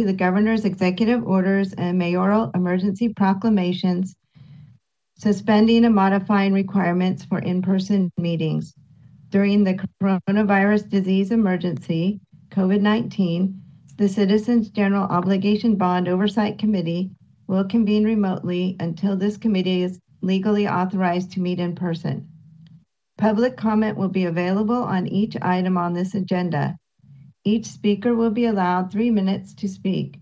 to the governor's executive orders and mayoral emergency proclamations suspending and modifying requirements for in-person meetings. During the coronavirus disease emergency, COVID-19, the Citizens General Obligation Bond Oversight Committee will convene remotely until this committee is legally authorized to meet in person. Public comment will be available on each item on this agenda. Each speaker will be allowed three minutes to speak.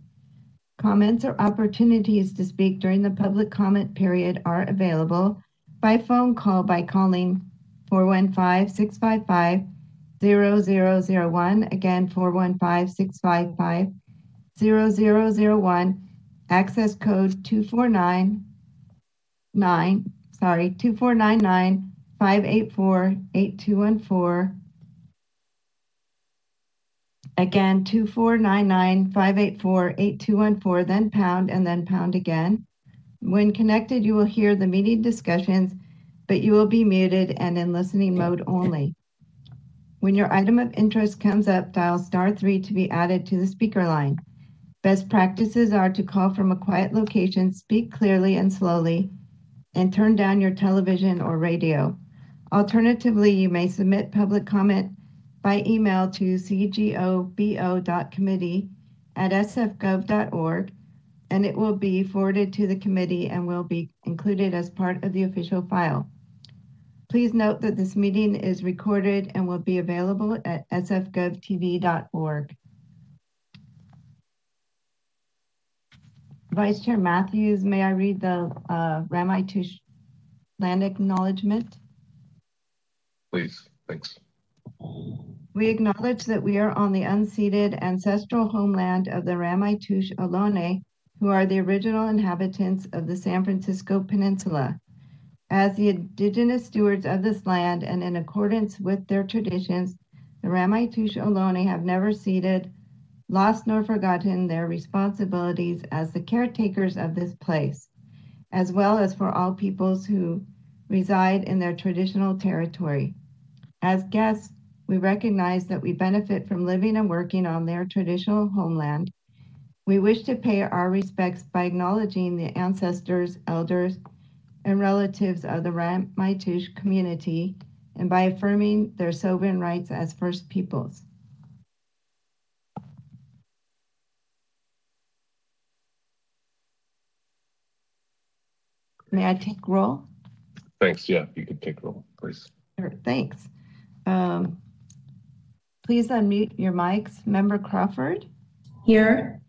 Comments or opportunities to speak during the public comment period are available by phone call by calling 415-655-0001, again 415-655-0001, access code 2499, sorry, 2499 584 8214. Again, 2499 584 8214, then pound and then pound again. When connected, you will hear the meeting discussions, but you will be muted and in listening mode only. When your item of interest comes up, dial star three to be added to the speaker line. Best practices are to call from a quiet location, speak clearly and slowly, and turn down your television or radio. Alternatively, you may submit public comment by email to cgobo.committee at sfgov.org, and it will be forwarded to the committee and will be included as part of the official file. Please note that this meeting is recorded and will be available at sfgovtv.org. Vice Chair Matthews, may I read the uh, Ramaytush land acknowledgement? Please, thanks. We acknowledge that we are on the unceded ancestral homeland of the Ramaytush Ohlone, who are the original inhabitants of the San Francisco Peninsula. As the indigenous stewards of this land and in accordance with their traditions, the Ramaytush Ohlone have never ceded, lost nor forgotten their responsibilities as the caretakers of this place, as well as for all peoples who reside in their traditional territory. As guests, we recognize that we benefit from living and working on their traditional homeland. We wish to pay our respects by acknowledging the ancestors, elders, and relatives of the Ramaytush community and by affirming their sovereign rights as First Peoples. May I take roll? Thanks. Yeah, you can take roll, please. Sure, thanks. Um, please unmute your mics. Member Crawford? Here.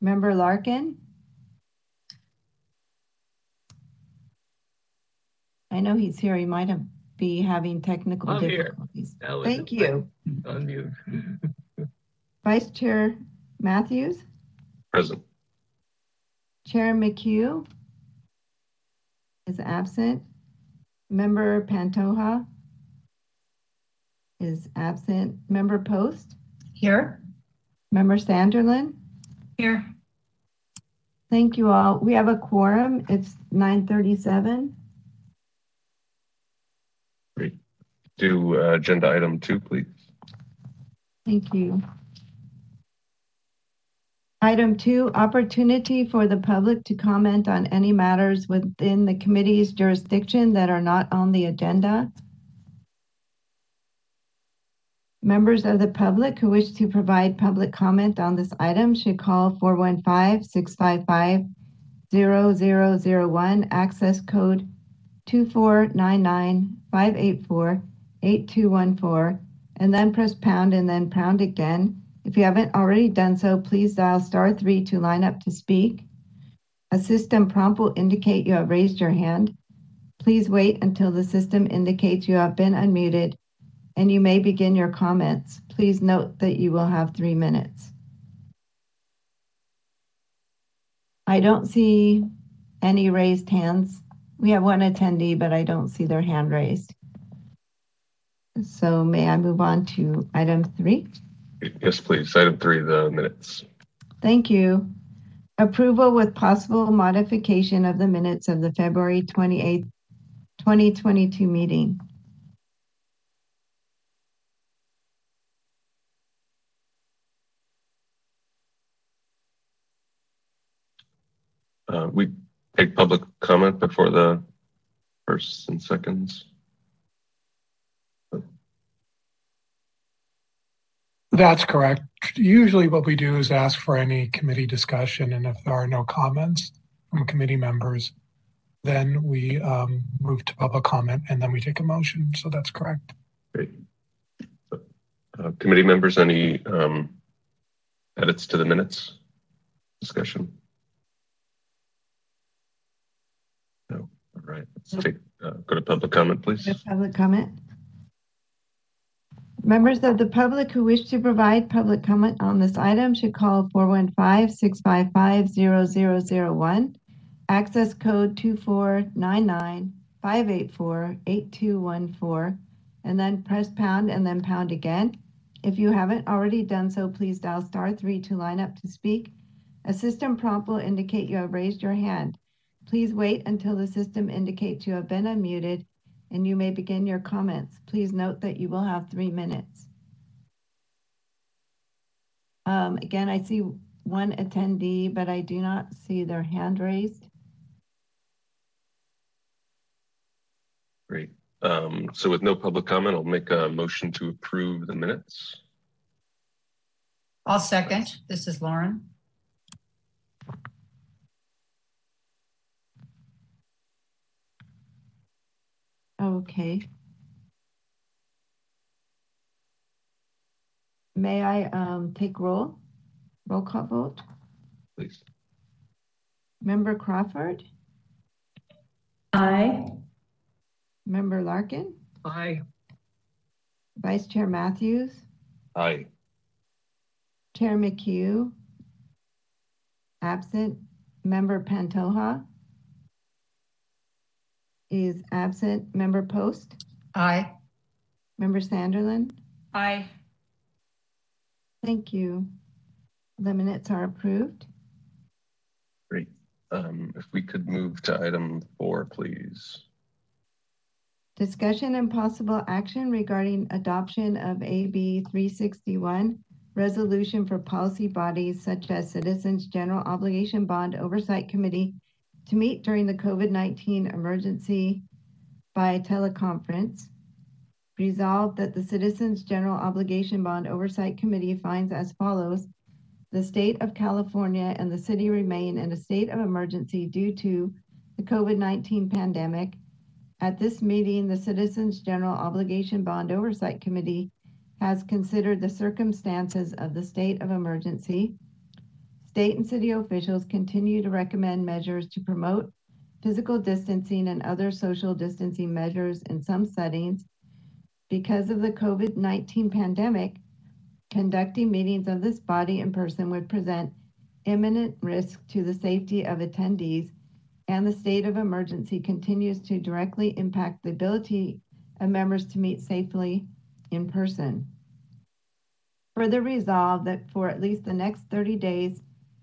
Member Larkin? I know he's here. He might have be having technical I'm here. difficulties. That Thank you. Unmute. Vice Chair Matthews? Present. Chair McHugh is absent. Member Pantoja is absent. Member Post? Here. Member Sanderlin? Here. Thank you all. We have a quorum. It's 9:37. Great. Do uh, agenda item two, please. Thank you. Item two, opportunity for the public to comment on any matters within the committee's jurisdiction that are not on the agenda. Members of the public who wish to provide public comment on this item should call 415-655-0001, access code 2499-584-8214, and then press pound and then pound again. If you haven't already done so, please dial star three to line up to speak. A system prompt will indicate you have raised your hand. Please wait until the system indicates you have been unmuted and you may begin your comments. Please note that you will have three minutes. I don't see any raised hands. We have one attendee, but I don't see their hand raised. So may I move on to item three? Yes, please. Item three, the minutes. Thank you. Approval with possible modification of the minutes of the February 28th, 2022 meeting. Uh, we take public comment before the firsts and seconds. That's correct. Usually what we do is ask for any committee discussion, and if there are no comments from committee members, then we um, move to public comment and then we take a motion. So that's correct. Great. Uh, committee members, any um, edits to the minutes discussion? No. All right. Let's take uh, go to public comment, please. Public comment. Members of the public who wish to provide public comment on this item should call 415-655-0001, access code 2499-584-8214, and then press pound and then pound again. If you haven't already done so, please dial star three to line up to speak. A system prompt will indicate you have raised your hand. Please wait until the system indicates you have been unmuted and you may begin your comments. Please note that you will have three minutes. Um, again, I see one attendee, but I do not see their hand raised. Great. Um, so with no public comment, I'll make a motion to approve the minutes. I'll second. This is Lauren. Okay. May I um, take roll? Roll call vote? Please. Member Crawford? Aye. Member Larkin? Aye. Vice Chair Matthews? Aye. Chair McHugh? Absent. Member Pantoja? Is absent. Member Post? Aye. Member Sanderlin? Aye. Thank you. The minutes are approved. Great. Um, if we could move to item four, please. Discussion and possible action regarding adoption of AB 361, resolution for policy bodies such as Citizens General Obligation Bond Oversight Committee to meet during the COVID-19 emergency by teleconference. Resolved that the Citizens General Obligation Bond Oversight Committee finds as follows. The state of California and the city remain in a state of emergency due to the COVID-19 pandemic. At this meeting, the Citizens General Obligation Bond Oversight Committee has considered the circumstances of the state of emergency. State and city officials continue to recommend measures to promote physical distancing and other social distancing measures in some settings. Because of the COVID 19 pandemic, conducting meetings of this body in person would present imminent risk to the safety of attendees, and the state of emergency continues to directly impact the ability of members to meet safely in person. Further resolved that for at least the next 30 days,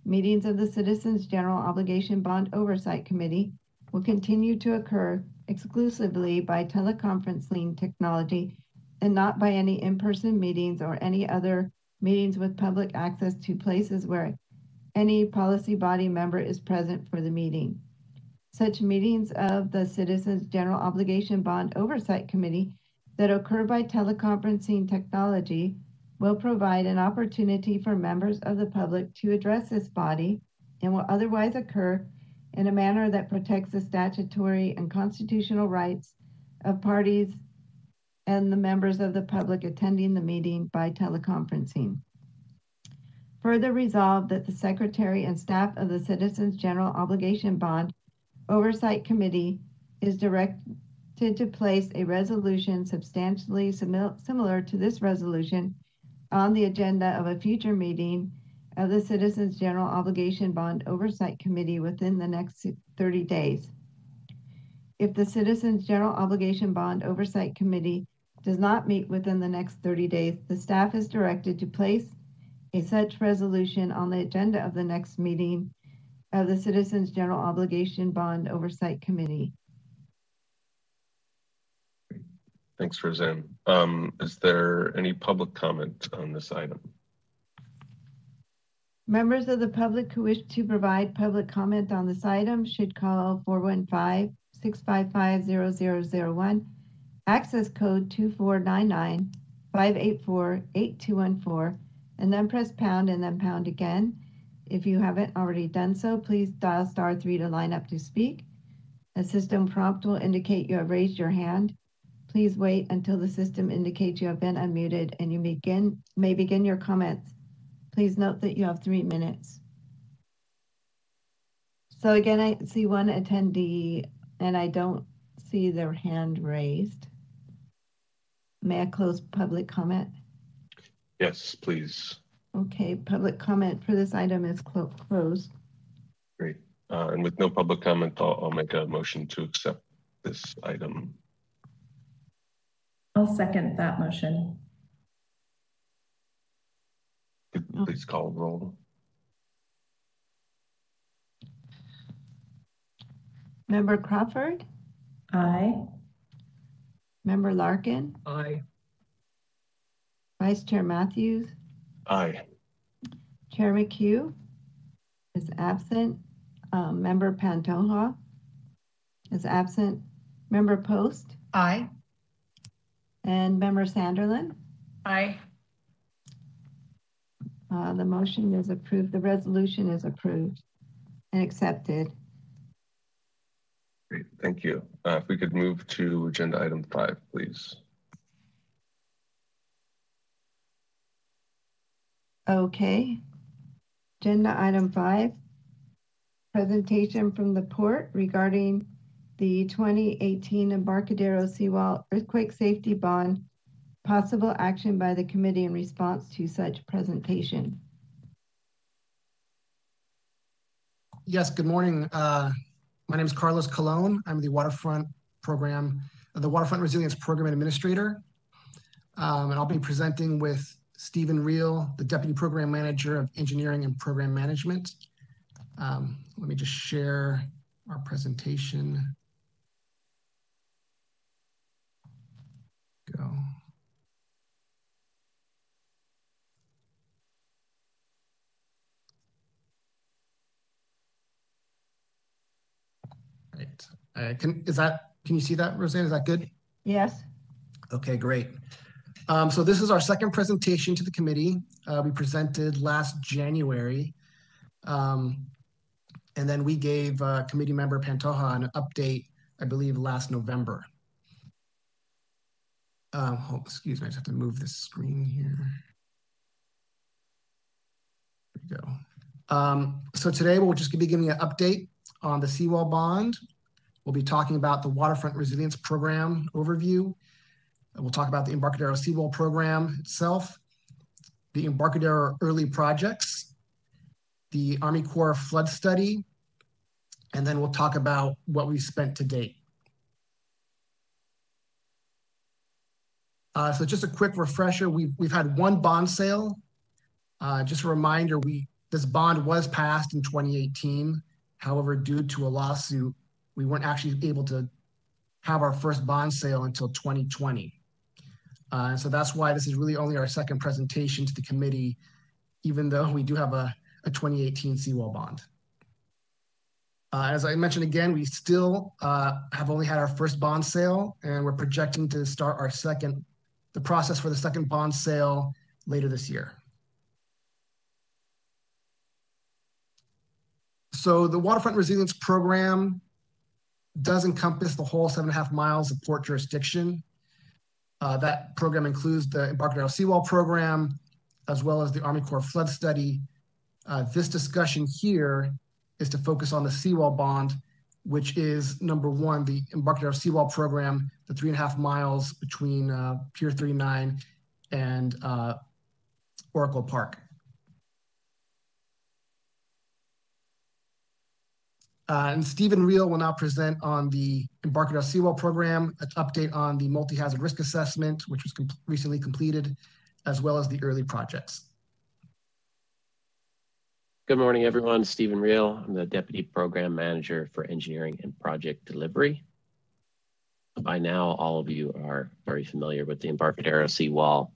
meetings of the Citizens General Obligation Bond Oversight Committee will continue to occur exclusively by teleconferencing technology and not by any in-person meetings or any other meetings with public access to places where any policy body member is present for the meeting. Such meetings of the Citizens General Obligation Bond Oversight Committee that occur by teleconferencing technology will provide an opportunity for members of the public to address this body and will otherwise occur in a manner that protects the statutory and constitutional rights of parties and the members of the public attending the meeting by teleconferencing. Further resolved that the Secretary and staff of the Citizens General Obligation Bond Oversight Committee is directed to place a resolution substantially simil- similar to this resolution on the agenda of a future meeting of the Citizens General Obligation Bond Oversight Committee within the next 30 days. If the Citizens General Obligation Bond Oversight Committee does not meet within the next 30 days, the staff is directed to place a such resolution on the agenda of the next meeting of the Citizens General Obligation Bond Oversight Committee. Thanks, Roseanne. Um, is there any public comment on this item? Members of the public who wish to provide public comment on this item should call 415-655-0001, access code 2499-584-8214, and then press pound and then pound again. If you haven't already done so, please dial star three to line up to speak. A system prompt will indicate you have raised your hand. Please wait until the system indicates you have been unmuted and you begin, may begin your comments. Please note that you have three minutes. So again, I see one attendee and I don't see their hand raised. May I close public comment? Yes, please. Okay, public comment for this item is clo- closed. Great. Uh, and with no public comment, I'll, I'll make a motion to accept this item. I'll second that motion. Could you Please call roll. Member Crawford, Aye. Member Larkin, Aye. Vice Chair Matthews, Aye. Chair McHugh is absent. Um, Member Pantoja is absent. Member Post Aye. And Member Sanderlin. Aye. Uh, the motion is approved. The resolution is approved and accepted. Great. Thank you. Uh, if we could move to agenda item five, please. Okay. Agenda item five, presentation from the port regarding the 2018 Embarcadero Seawall Earthquake Safety Bond, possible action by the committee in response to such presentation. Yes, good morning. Uh, My name is Carlos Colon. I'm the Waterfront Program, the Waterfront Resilience Program Administrator. Um, And I'll be presenting with Stephen Reel, the Deputy Program Manager of Engineering and Program Management. Um, Let me just share our presentation. Go. Right. Uh, Can, is that, can you see that, Roseanne? Is that good? Yes? Okay, great. Um, so this is our second presentation to the committee. Uh, we presented last January. Um, and then we gave uh, committee member Pantoja an update, I believe, last November. Um, hold, excuse me, I just have to move this screen here. There we go. Um, so today we'll just be giving an update on the seawall bond. We'll be talking about the waterfront resilience program overview. We'll talk about the Embarcadero Seawall Program itself, the Embarcadero early projects, the Army Corps flood study, and then we'll talk about what we've spent to date. Uh, so just a quick refresher, we've, we've had one bond sale. Uh, just a reminder, we this bond was passed in 2018. However, due to a lawsuit, we weren't actually able to have our first bond sale until 2020. Uh, so that's why this is really only our second presentation to the committee, even though we do have a, a 2018 seawall bond. Uh, as I mentioned again, we still uh, have only had our first bond sale, and we're projecting to start our second, the process for the second bond sale later this year. So the Waterfront Resilience Program does encompass the whole seven and a half miles of port jurisdiction. Uh, that program includes the Embarcadero Seawall Program, as well as the Army Corps Flood Study. Uh, this discussion here is to focus on the seawall bond, which is number one, the Embarcadero Seawall Program, the three and a half miles between uh, Pier 39 and uh, Oracle Park. Uh, and Stephen Reel will now present on the Embarcadero Seawall Program, an update on the multi-hazard risk assessment, which was com recently completed, as well as the early projects. Good morning, everyone. Stephen Reel. I'm the Deputy Program Manager for Engineering and Project Delivery. By now, all of you are very familiar with the Embarcadero Seawall.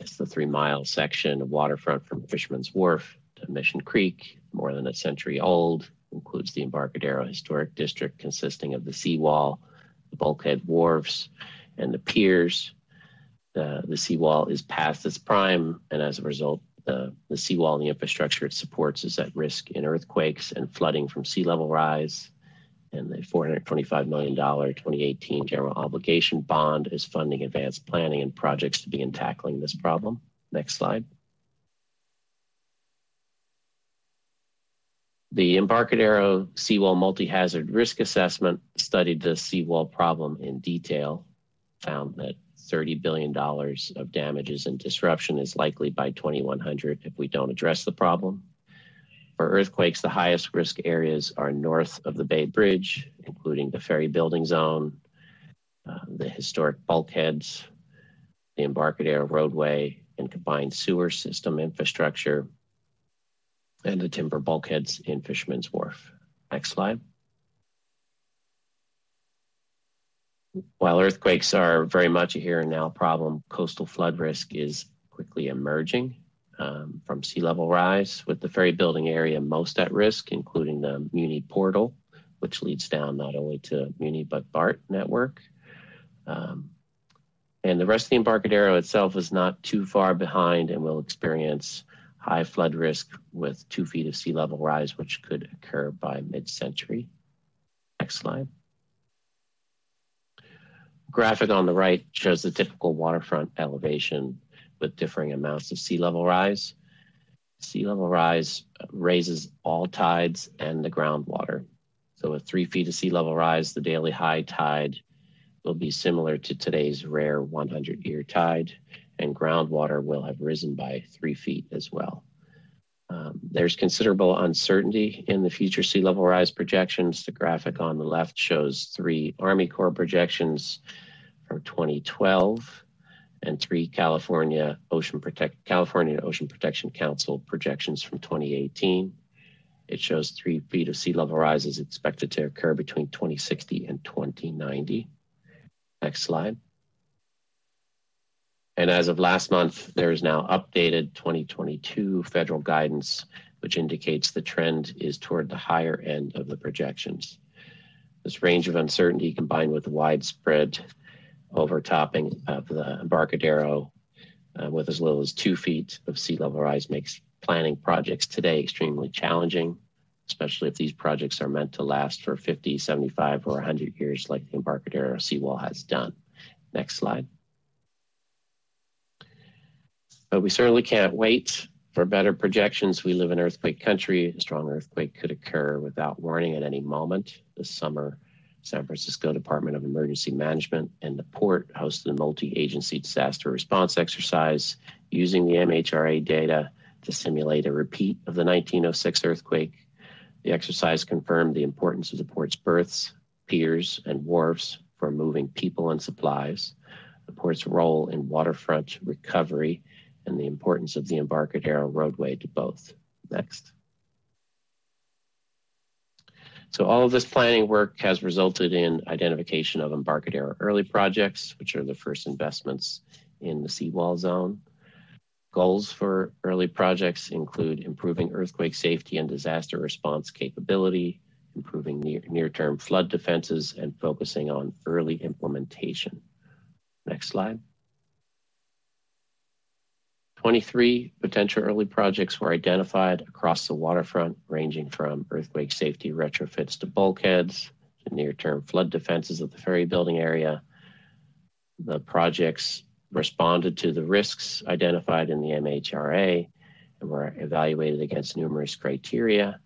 It's the three mile section of waterfront from Fisherman's Wharf to Mission Creek, more than a century old, includes the Embarcadero Historic District consisting of the seawall, the bulkhead wharves, and the piers. The, seawall is past its prime, and as a result, the, the seawall and the infrastructure it supports is at risk in earthquakes and flooding from sea level rise. And the $425 million 2018 general obligation bond is funding advanced planning and projects to begin tackling this problem. Next slide. The Embarcadero Seawall Multi-Hazard Risk Assessment studied the seawall problem in detail, found that $30 billion of damages and disruption is likely by 2100 if we don't address the problem. For earthquakes, the highest risk areas are north of the Bay Bridge, including the ferry building zone, uh, the historic bulkheads, the Embarcadero roadway and combined sewer system infrastructure, and the timber bulkheads in Fisherman's Wharf. Next slide. While earthquakes are very much a here and now problem, coastal flood risk is quickly emerging um, from sea level rise, with the ferry building area most at risk, including the Muni portal, which leads down not only to Muni but BART network. Um, and the rest of the Embarcadero itself is not too far behind and will experience high flood risk with two feet of sea level rise, which could occur by mid century. Next slide graphic on the right shows the typical waterfront elevation with differing amounts of sea level rise. Sea level rise raises all tides and the groundwater. So with three feet of sea level rise, the daily high tide will be similar to today's rare 100 year tide, and groundwater will have risen by three feet as well. Um, there's considerable uncertainty in the future sea level rise projections. The graphic on the left shows three Army Corps projections from 2012 and three California Ocean Protect California Ocean Protection Council projections from 2018. It shows three feet of sea level rise is expected to occur between 2060 and 2090. Next slide. And as of last month, there is now updated 2022 federal guidance, which indicates the trend is toward the higher end of the projections. This range of uncertainty combined with widespread overtopping of the Embarcadero uh, with as little as two feet of sea level rise makes planning projects today extremely challenging, especially if these projects are meant to last for 50, 75, or 100 years like the Embarcadero seawall has done. Next slide. But we certainly can't wait for better projections. We live in earthquake country. A strong earthquake could occur without warning at any moment. This summer, San Francisco Department of Emergency Management and the port hosted a multi-agency disaster response exercise using the MHRA data to simulate a repeat of the 1906 earthquake. The exercise confirmed the importance of the port's berths, piers, and wharves for moving people and supplies, the port's role in waterfront recovery, and the importance of the Embarcadero roadway to both. Next. So all of this planning work has resulted in identification of Embarcadero early projects, which are the first investments in the seawall zone. Goals for early projects include improving earthquake safety and disaster response capability, improving near, near-term flood defenses, and focusing on early implementation. Next slide. 23 potential early projects were identified across the waterfront, ranging from earthquake safety retrofits to bulkheads to near term flood defenses of the ferry building area. The projects responded to the risks identified in the MHRA and were evaluated against numerous criteria.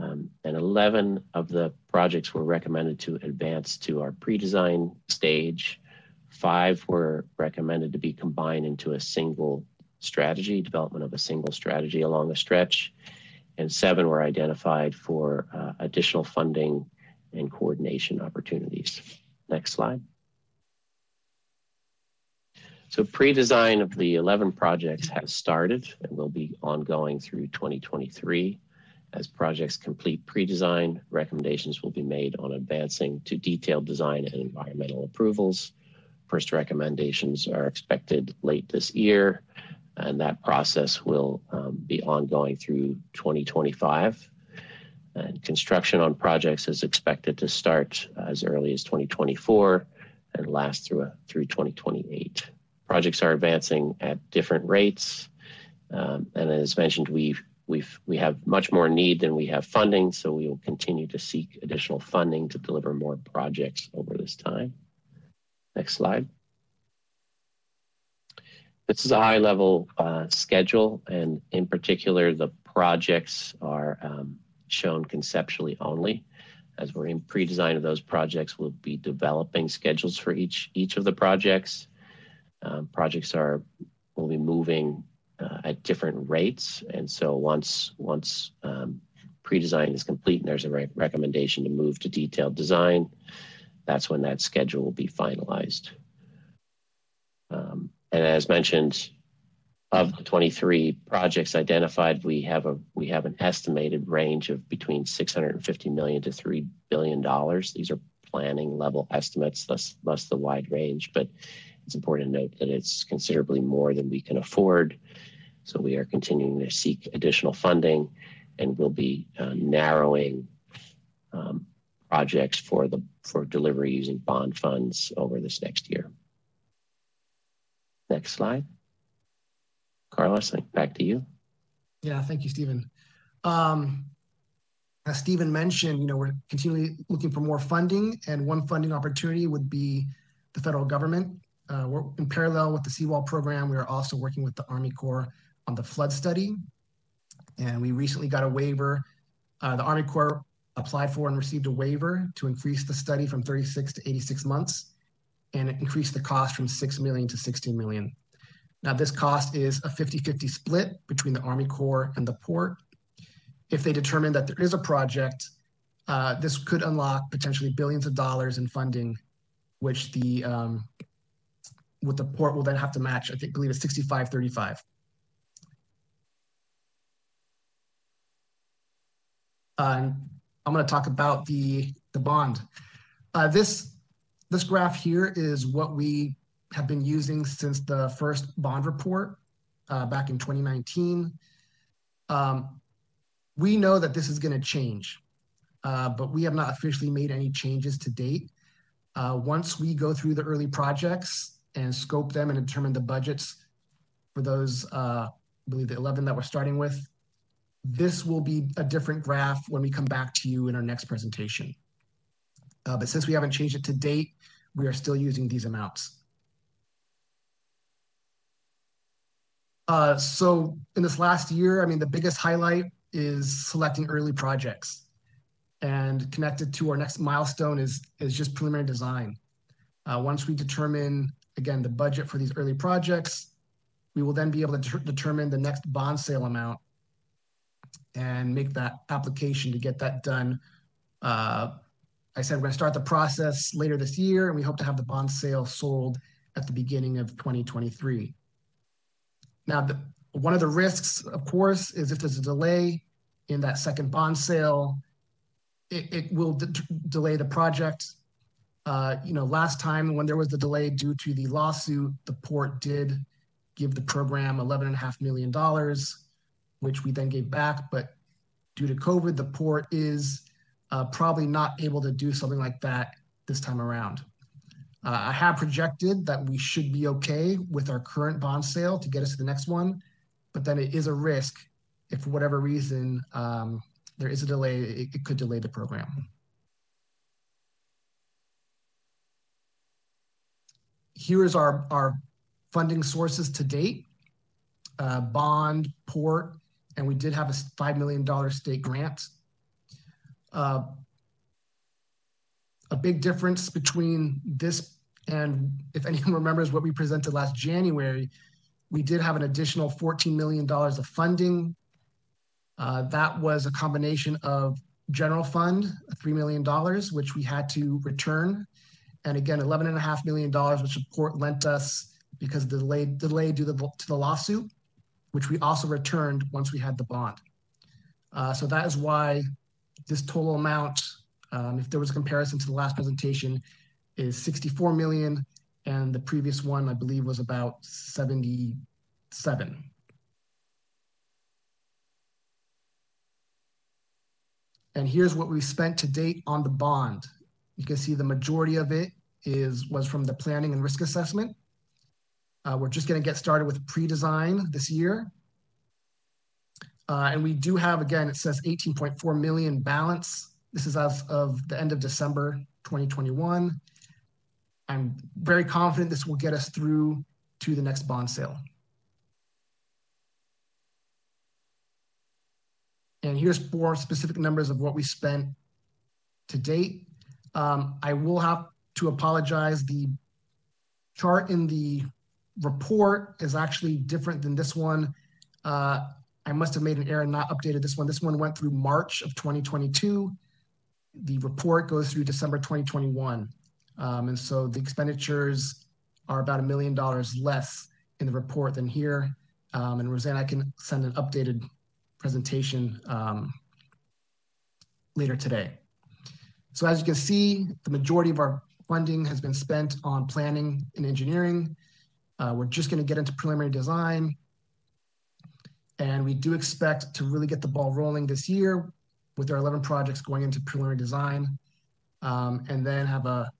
Um, and 11 of the projects were recommended to advance to our pre design stage. Five were recommended to be combined into a single strategy, development of a single strategy along a stretch, and seven were identified for uh, additional funding and coordination opportunities. Next slide. So pre-design of the 11 projects has started and will be ongoing through 2023. As projects complete pre-design, recommendations will be made on advancing to detailed design and environmental approvals. First recommendations are expected late this year, and that process will um, be ongoing through 2025. And construction on projects is expected to start as early as 2024 and last through, a, through 2028. Projects are advancing at different rates. Um, and as mentioned, we've, we've, we have much more need than we have funding, so we will continue to seek additional funding to deliver more projects over this time. Next slide. This is a high level uh, schedule, and in particular, the projects are um, shown conceptually only. As we're in pre-design of those projects, we'll be developing schedules for each each of the projects. Um, projects are will be moving uh, at different rates, and so once once um, pre-design is complete and there's a re recommendation to move to detailed design, that's when that schedule will be finalized. And as mentioned, of the 23 projects identified, we have a we have an estimated range of between 650 million to 3 billion dollars. These are planning level estimates, thus thus the wide range. But it's important to note that it's considerably more than we can afford. So we are continuing to seek additional funding, and we'll be uh, narrowing um, projects for the for delivery using bond funds over this next year. Next slide. Carlos, back to you. Yeah, thank you, Stephen. Um, as Stephen mentioned, you know, we're continually looking for more funding, and one funding opportunity would be the federal government. Uh, we're in parallel with the Seawall program. We are also working with the Army Corps on the flood study, and we recently got a waiver. Uh, the Army Corps applied for and received a waiver to increase the study from 36 to 86 months, and increase the cost from 6 million to 16 million. Now, this cost is a 50 50 split between the Army Corps and the port. If they determine that there is a project, uh, this could unlock potentially billions of dollars in funding, which the um, what the port will then have to match. I think believe it's 65 35. Uh, I'm going to talk about the the bond. Uh, this this graph here is what we have been using since the first bond report uh, back in 2019. Um, we know that this is going to change, uh, but we have not officially made any changes to date. Uh, once we go through the early projects and scope them and determine the budgets for those, uh, I believe the 11 that we're starting with, this will be a different graph when we come back to you in our next presentation. Uh, but since we haven't changed it to date, we are still using these amounts. Uh, so in this last year, I mean, the biggest highlight is selecting early projects. And connected to our next milestone is, is just preliminary design. Uh, once we determine, again, the budget for these early projects, we will then be able to determine the next bond sale amount and make that application to get that done. Uh, I said we're going to start the process later this year, and we hope to have the bond sale sold at the beginning of 2023. Now, the, one of the risks, of course, is if there's a delay in that second bond sale, it, it will de delay the project. Uh, you know, last time when there was the delay due to the lawsuit, the port did give the program $11.5 million, which we then gave back. But due to COVID, the port is uh, probably not able to do something like that this time around. Uh, I have projected that we should be okay with our current bond sale to get us to the next one, but then it is a risk if for whatever reason um, there is a delay, it, it could delay the program. Here is our, our funding sources to date, uh, bond, port, and we did have a $5 million state grant. Uh, a big difference between this and if anyone remembers what we presented last January, we did have an additional $14 million of funding. Uh, that was a combination of general fund, $3 million, which we had to return. And again, $11.5 million, which the court lent us because of the delay, delay due to the, to the lawsuit, which we also returned once we had the bond. Uh, so that is why this total amount um, if there was a comparison to the last presentation, is 64 million, and the previous one I believe was about 77. And here's what we spent to date on the bond. You can see the majority of it is was from the planning and risk assessment. Uh, we're just going to get started with pre-design this year. Uh, and we do have, again, it says 18.4 million balance. This is as of the end of December 2021. I'm very confident this will get us through to the next bond sale. And here's four specific numbers of what we spent to date. Um, I will have to apologize. The chart in the report is actually different than this one. Uh, I must have made an error and not updated this one. This one went through March of 2022. The report goes through December 2021. Um, and so the expenditures are about a million dollars less in the report than here. Um, and Roseanne, I can send an updated presentation um, later today. So as you can see, the majority of our funding has been spent on planning and engineering. Uh, we're just gonna get into preliminary design. And we do expect to really get the ball rolling this year with our 11 projects going into preliminary design. Um, and then have a,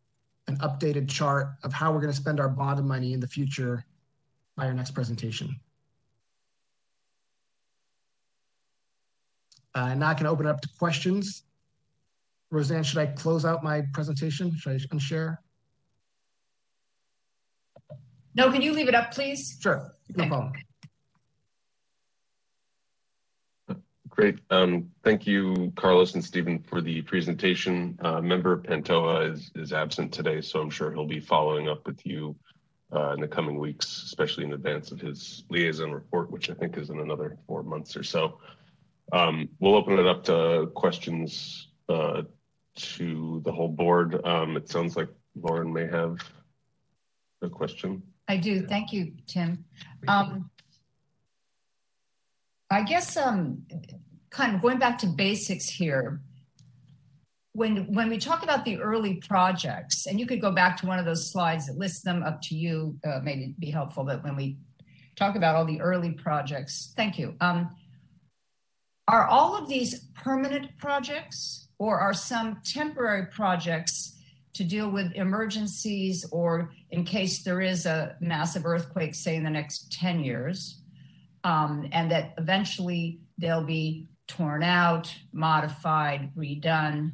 an updated chart of how we're gonna spend our bond money in the future by our next presentation. Uh, now I can open it up to questions. Roseanne, should I close out my presentation? Should I unshare? No, can you leave it up, please? Sure, no Okay. problem. Great. Um, thank you, Carlos and Stephen, for the presentation. Uh, member Pantoja is, is absent today, so I'm sure he'll be following up with you uh, in the coming weeks, especially in advance of his liaison report, which I think is in another four months or so. Um, we'll open it up to questions uh, to the whole board. Um, it sounds like Lauren may have a question. I do. Thank you, Tim. Um, I guess um, kind of going back to basics here. When when we talk about the early projects, and you could go back to one of those slides that lists them up to you, uh, maybe be helpful. But when we talk about all the early projects, thank you. Um, are all of these permanent projects, or are some temporary projects to deal with emergencies or in case there is a massive earthquake, say in the next 10 years, um, and that eventually they'll be torn out, modified, redone.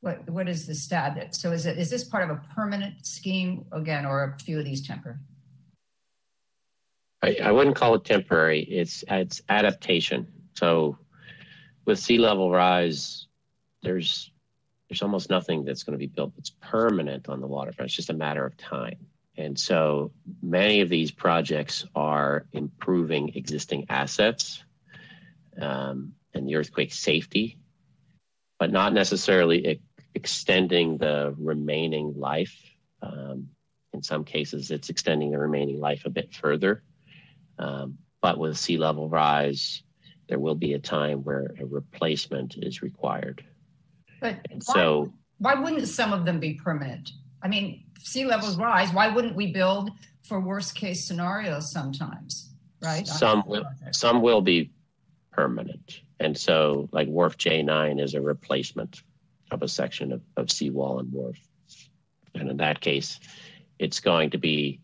What, what is the status? So is it is this part of a permanent scheme again, or a few of these temporary? I, I wouldn't call it temporary. It's it's adaptation. So with sea level rise, there's there's almost nothing that's going to be built that's permanent on the waterfront. It's just a matter of time. And so many of these projects are improving existing assets um, and the earthquake safety, but not necessarily e- extending the remaining life. Um, in some cases, it's extending the remaining life a bit further. Um, but with sea level rise, there will be a time where a replacement is required. But why, so why wouldn't some of them be permanent? I mean, sea levels rise. Why wouldn't we build for worst case scenarios sometimes? Right? Some will, some will be permanent. And so, like Wharf J9 is a replacement of a section of, of seawall and wharf. And in that case, it's going to be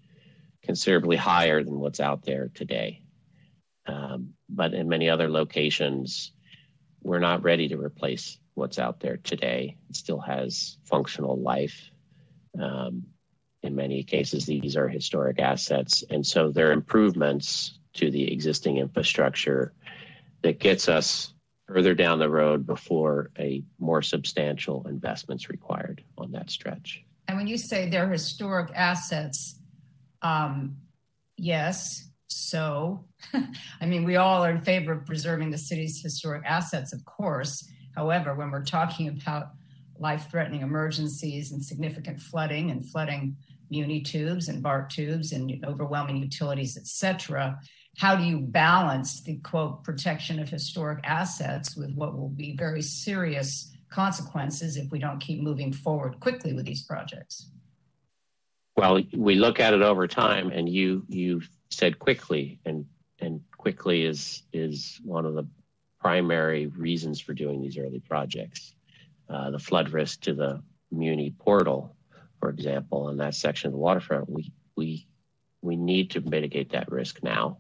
considerably higher than what's out there today. Um, but in many other locations, we're not ready to replace what's out there today. It still has functional life. Um, in many cases, these are historic assets. And so they're improvements to the existing infrastructure that gets us further down the road before a more substantial investments required on that stretch. And when you say they're historic assets, um, yes. So, I mean, we all are in favor of preserving the city's historic assets, of course. However, when we're talking about life threatening emergencies and significant flooding and flooding muni tubes and BART tubes and overwhelming utilities, et cetera, how do you balance the quote protection of historic assets with what will be very serious consequences if we don't keep moving forward quickly with these projects? Well, we look at it over time, and you you said quickly, and and quickly is is one of the primary reasons for doing these early projects. Uh, the flood risk to the Muni portal, for example, in that section of the waterfront, we we we need to mitigate that risk now.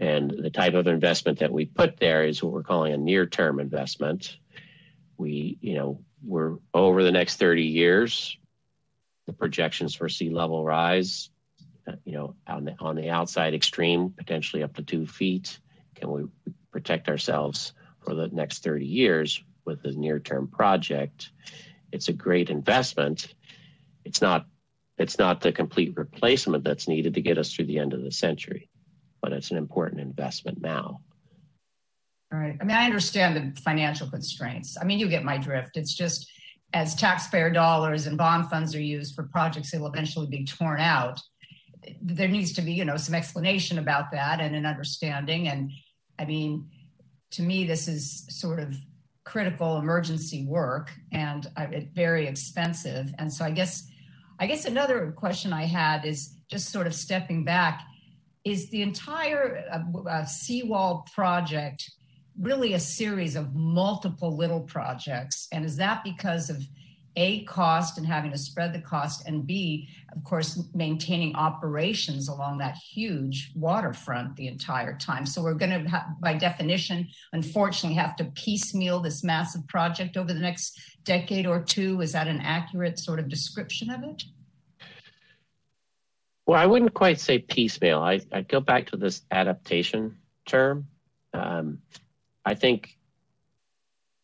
And the type of investment that we put there is what we're calling a near-term investment. We, you know, we're over the next 30 years, the projections for sea level rise, uh, you know, on the, on the outside extreme, potentially up to two feet. Can we protect ourselves for the next 30 years with the near term project? It's a great investment. It's not it's not the complete replacement that's needed to get us through the end of the century, but it's an important investment now. All right. I mean, I understand the financial constraints. I mean, you get my drift. It's just as taxpayer dollars and bond funds are used for projects that will eventually be torn out, there needs to be, you know, some explanation about that and an understanding. And I mean, to me, this is sort of critical emergency work and uh, very expensive. And so I guess, I guess another question I had is just sort of stepping back. Is the entire uh, uh, seawall project really a series of multiple little projects? And is that because of a cost and having to spread the cost and b of course maintaining operations along that huge waterfront the entire time? So we're going to by definition unfortunately have to piecemeal this massive project over the next decade or two. Is that an accurate sort of description of it well i wouldn't quite say piecemeal i i go back to this adaptation term um, i think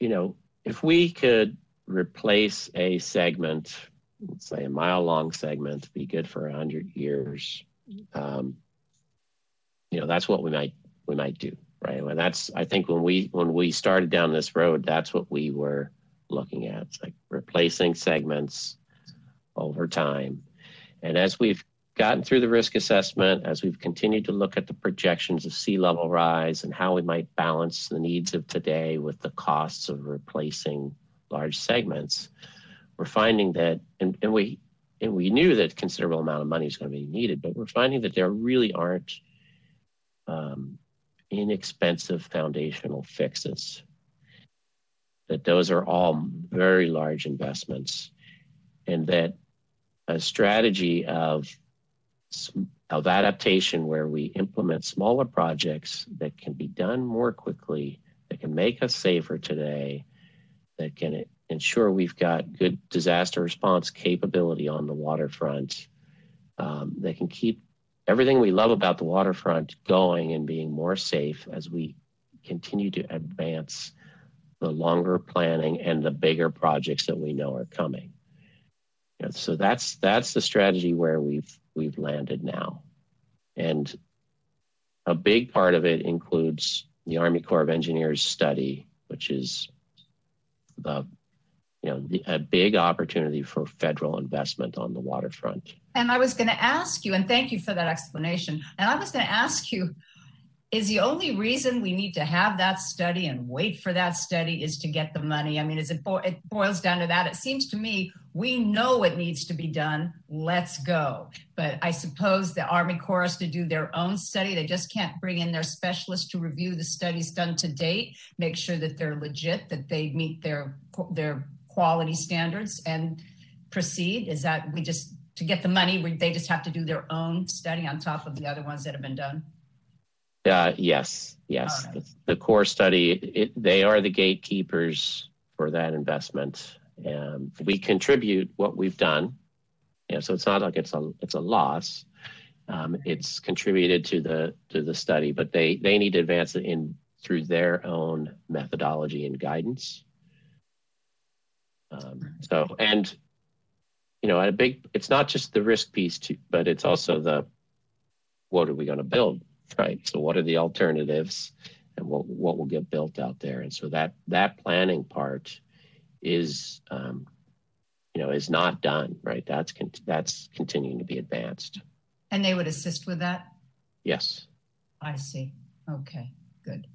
you know if we could replace a segment, let's say a mile long segment, be good for 100 years. Um, you know, that's what we might we might do, right? And that's I think when we when we started down this road, that's what we were looking at. It's like replacing segments over time. And as we've gotten through the risk assessment, as we've continued to look at the projections of sea level rise and how we might balance the needs of today with the costs of replacing large segments, we're finding that, and, and we and we knew that a considerable amount of money is going to be needed, but we're finding that there really aren't um, inexpensive foundational fixes. That those are all very large investments, and that a strategy of of adaptation where we implement smaller projects that can be done more quickly, that can make us safer today, that can ensure we've got good disaster response capability on the waterfront um, that can keep everything we love about the waterfront going and being more safe as we continue to advance the longer planning and the bigger projects that we know are coming. So that's that's the strategy where we've we've landed now, and a big part of it includes the Army Corps of Engineers study, which is the you know the, a big opportunity for federal investment on the waterfront. And I was going to ask you, and thank you for that explanation. And I was going to ask you, is the only reason we need to have that study and wait for that study is to get the money? I mean, is it, bo- it boils down to that? It seems to me we know it needs to be done. Let's go. But I suppose the Army Corps has to do their own study. They just can't bring in their specialists to review the studies done to date, make sure that they're legit, that they meet their their quality standards, and proceed. Is that we just to get the money? They just have to do their own study on top of the other ones that have been done. Uh, yes, yes. Right. The, the, Corps study, it, they are the gatekeepers for that investment. And we contribute what we've done. Yeah, so it's not like it's a it's a loss. Um, it's contributed to the to the study, but they they need to advance it in through their own methodology and guidance. Um, so and you know, at a big it's not just the risk piece, too, but it's also the what are we going to build right? So what are the alternatives and what, what will get built out there? And so that, that planning part is, um, you know, is not done, right? That's, con- that's continuing to be advanced. And they would assist with that? Yes. I see. Okay, good.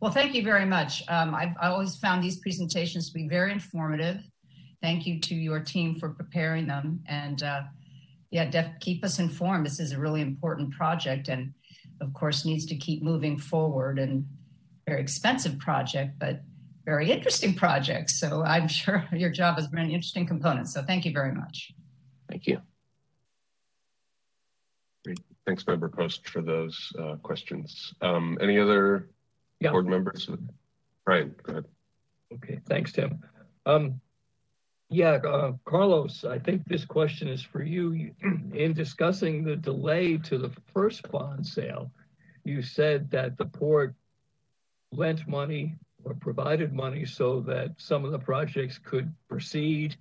Well, thank you very much. Um, I've I always found these presentations to be very informative. Thank you to your team for preparing them. And uh, yeah, def- keep us informed. This is a really important project, and of course, needs to keep moving forward. And very expensive project, but very interesting project. So I'm sure your job has been an interesting component. So thank you very much. Thank you. Great. Thanks, Member Post, for those uh, questions. Um, any other Yeah. board members? Brian, go ahead. Okay, thanks, Tim. Um, yeah, uh, Carlos, I think this question is for you. In discussing the delay to the first bond sale, you said that the port lent money or provided money so that some of the projects could proceed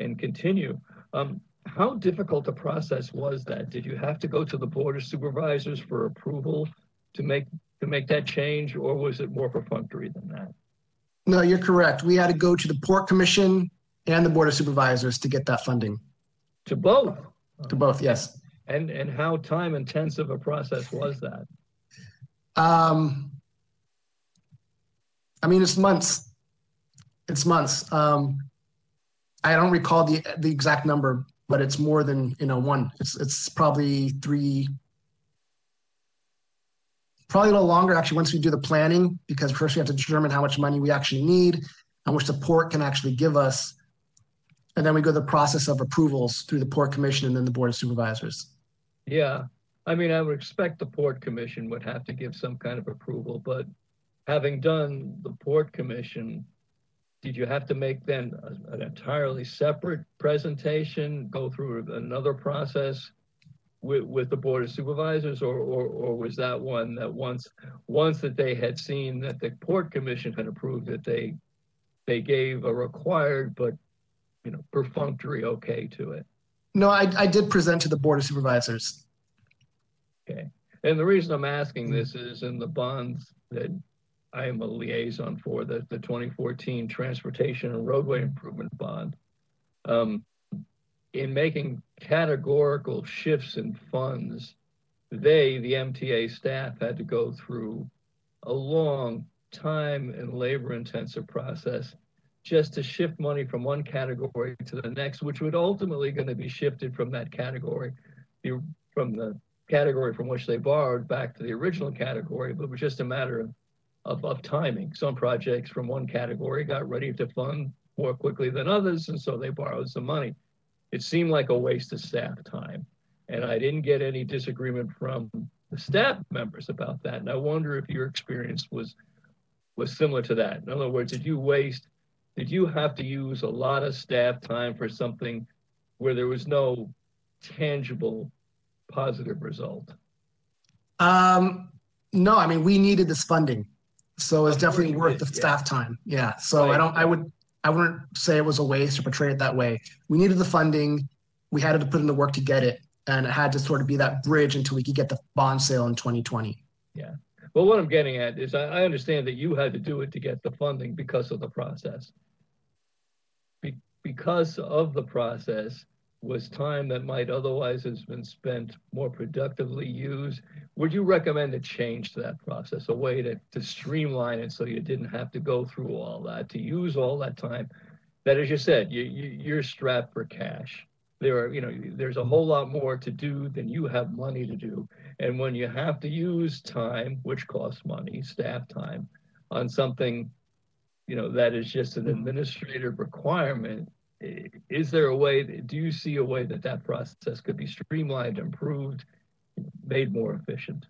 and continue. Um, how difficult a process was that? Did you have to go to the board of supervisors for approval to make to make that change, or was it more perfunctory than that? No, you're correct. We had to go to the Port Commission and the Board of Supervisors to get that funding. To both. To both, yes. And and how time intensive a process was that? Um, I mean, it's months. It's months. Um, I don't recall the the exact number, but it's more than you know one. It's it's probably three, probably a little longer actually. Once we do the planning, because first we have to determine how much money we actually need, how much support can actually give us, and then we go the process of approvals through the port commission and then the board of supervisors. Yeah, I mean, I would expect the port commission would have to give some kind of approval, but having done the port commission, did you have to make then an entirely separate presentation, go through another process with, with the board of supervisors, or, or, or was that one that once, once that they had seen that the port commission had approved it, they, they gave a required but, you know, perfunctory okay to it? No, I, I did present to the board of supervisors. Okay, and the reason I'm asking this is in the bonds that I am a liaison for, the, the 2014 Transportation and Roadway Improvement Bond. Um, in making categorical shifts in funds, they, the MTA staff, had to go through a long time and labor intensive process just to shift money from one category to the next, which would ultimately going to be shifted from that category, from the category from which they borrowed back to the original category, but it was just a matter of, of, of timing. Some projects from one category got ready to fund more quickly than others, and so they borrowed some money. It seemed like a waste of staff time. And I didn't get any disagreement from the staff members about that. And I wonder if your experience was was similar to that. In other words, did you waste, did you have to use a lot of staff time for something where there was no tangible positive result? Um, no, I mean, we needed this funding. So it's definitely worth the yeah. staff time. Yeah. So I don't, I would, I wouldn't say it was a waste or portray it that way. We needed the funding. We had to put in the work to get it. And it had to sort of be that bridge until we could get the bond sale in 2020. Yeah. Well, what I'm getting at is I, I understand that you had to do it to get the funding because of the process. Be, because of the process was time that might otherwise have been spent more productively used. Would you recommend a change to that process, a way to, to streamline it so you didn't have to go through all that, to use all that time? That, as you said, you, you, you're strapped for cash. There are, you know, there's a whole lot more to do than you have money to do. And when you have to use time, which costs money, staff time, on something, you know, that is just an administrative requirement, is there a way, do you see a way that that process could be streamlined, improved, made more efficient?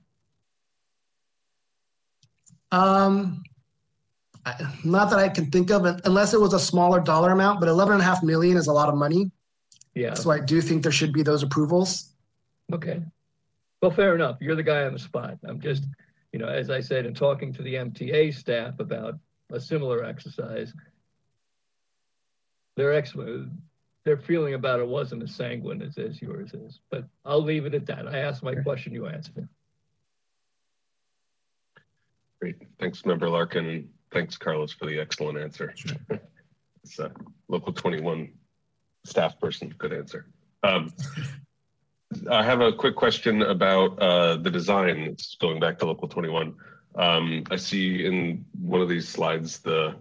Um, not that I can think of, unless it was a smaller dollar amount, but 11 and a half million is a lot of money. Yeah, So I do think there should be those approvals. okay. Well, fair enough. You're the guy on the spot. I'm just, you know, as I said, in talking to the MTA staff about a similar exercise, their ex, their feeling about it wasn't as sanguine as, as yours is. But I'll leave it at that. I asked my question, you answered it. Great. Thanks, Member Larkin. Thanks, Carlos, for the excellent answer. It's a local 21 staff person. Good answer. Um, I have a quick question about uh, the design. It's going back to local 21. Um, I see in one of these slides the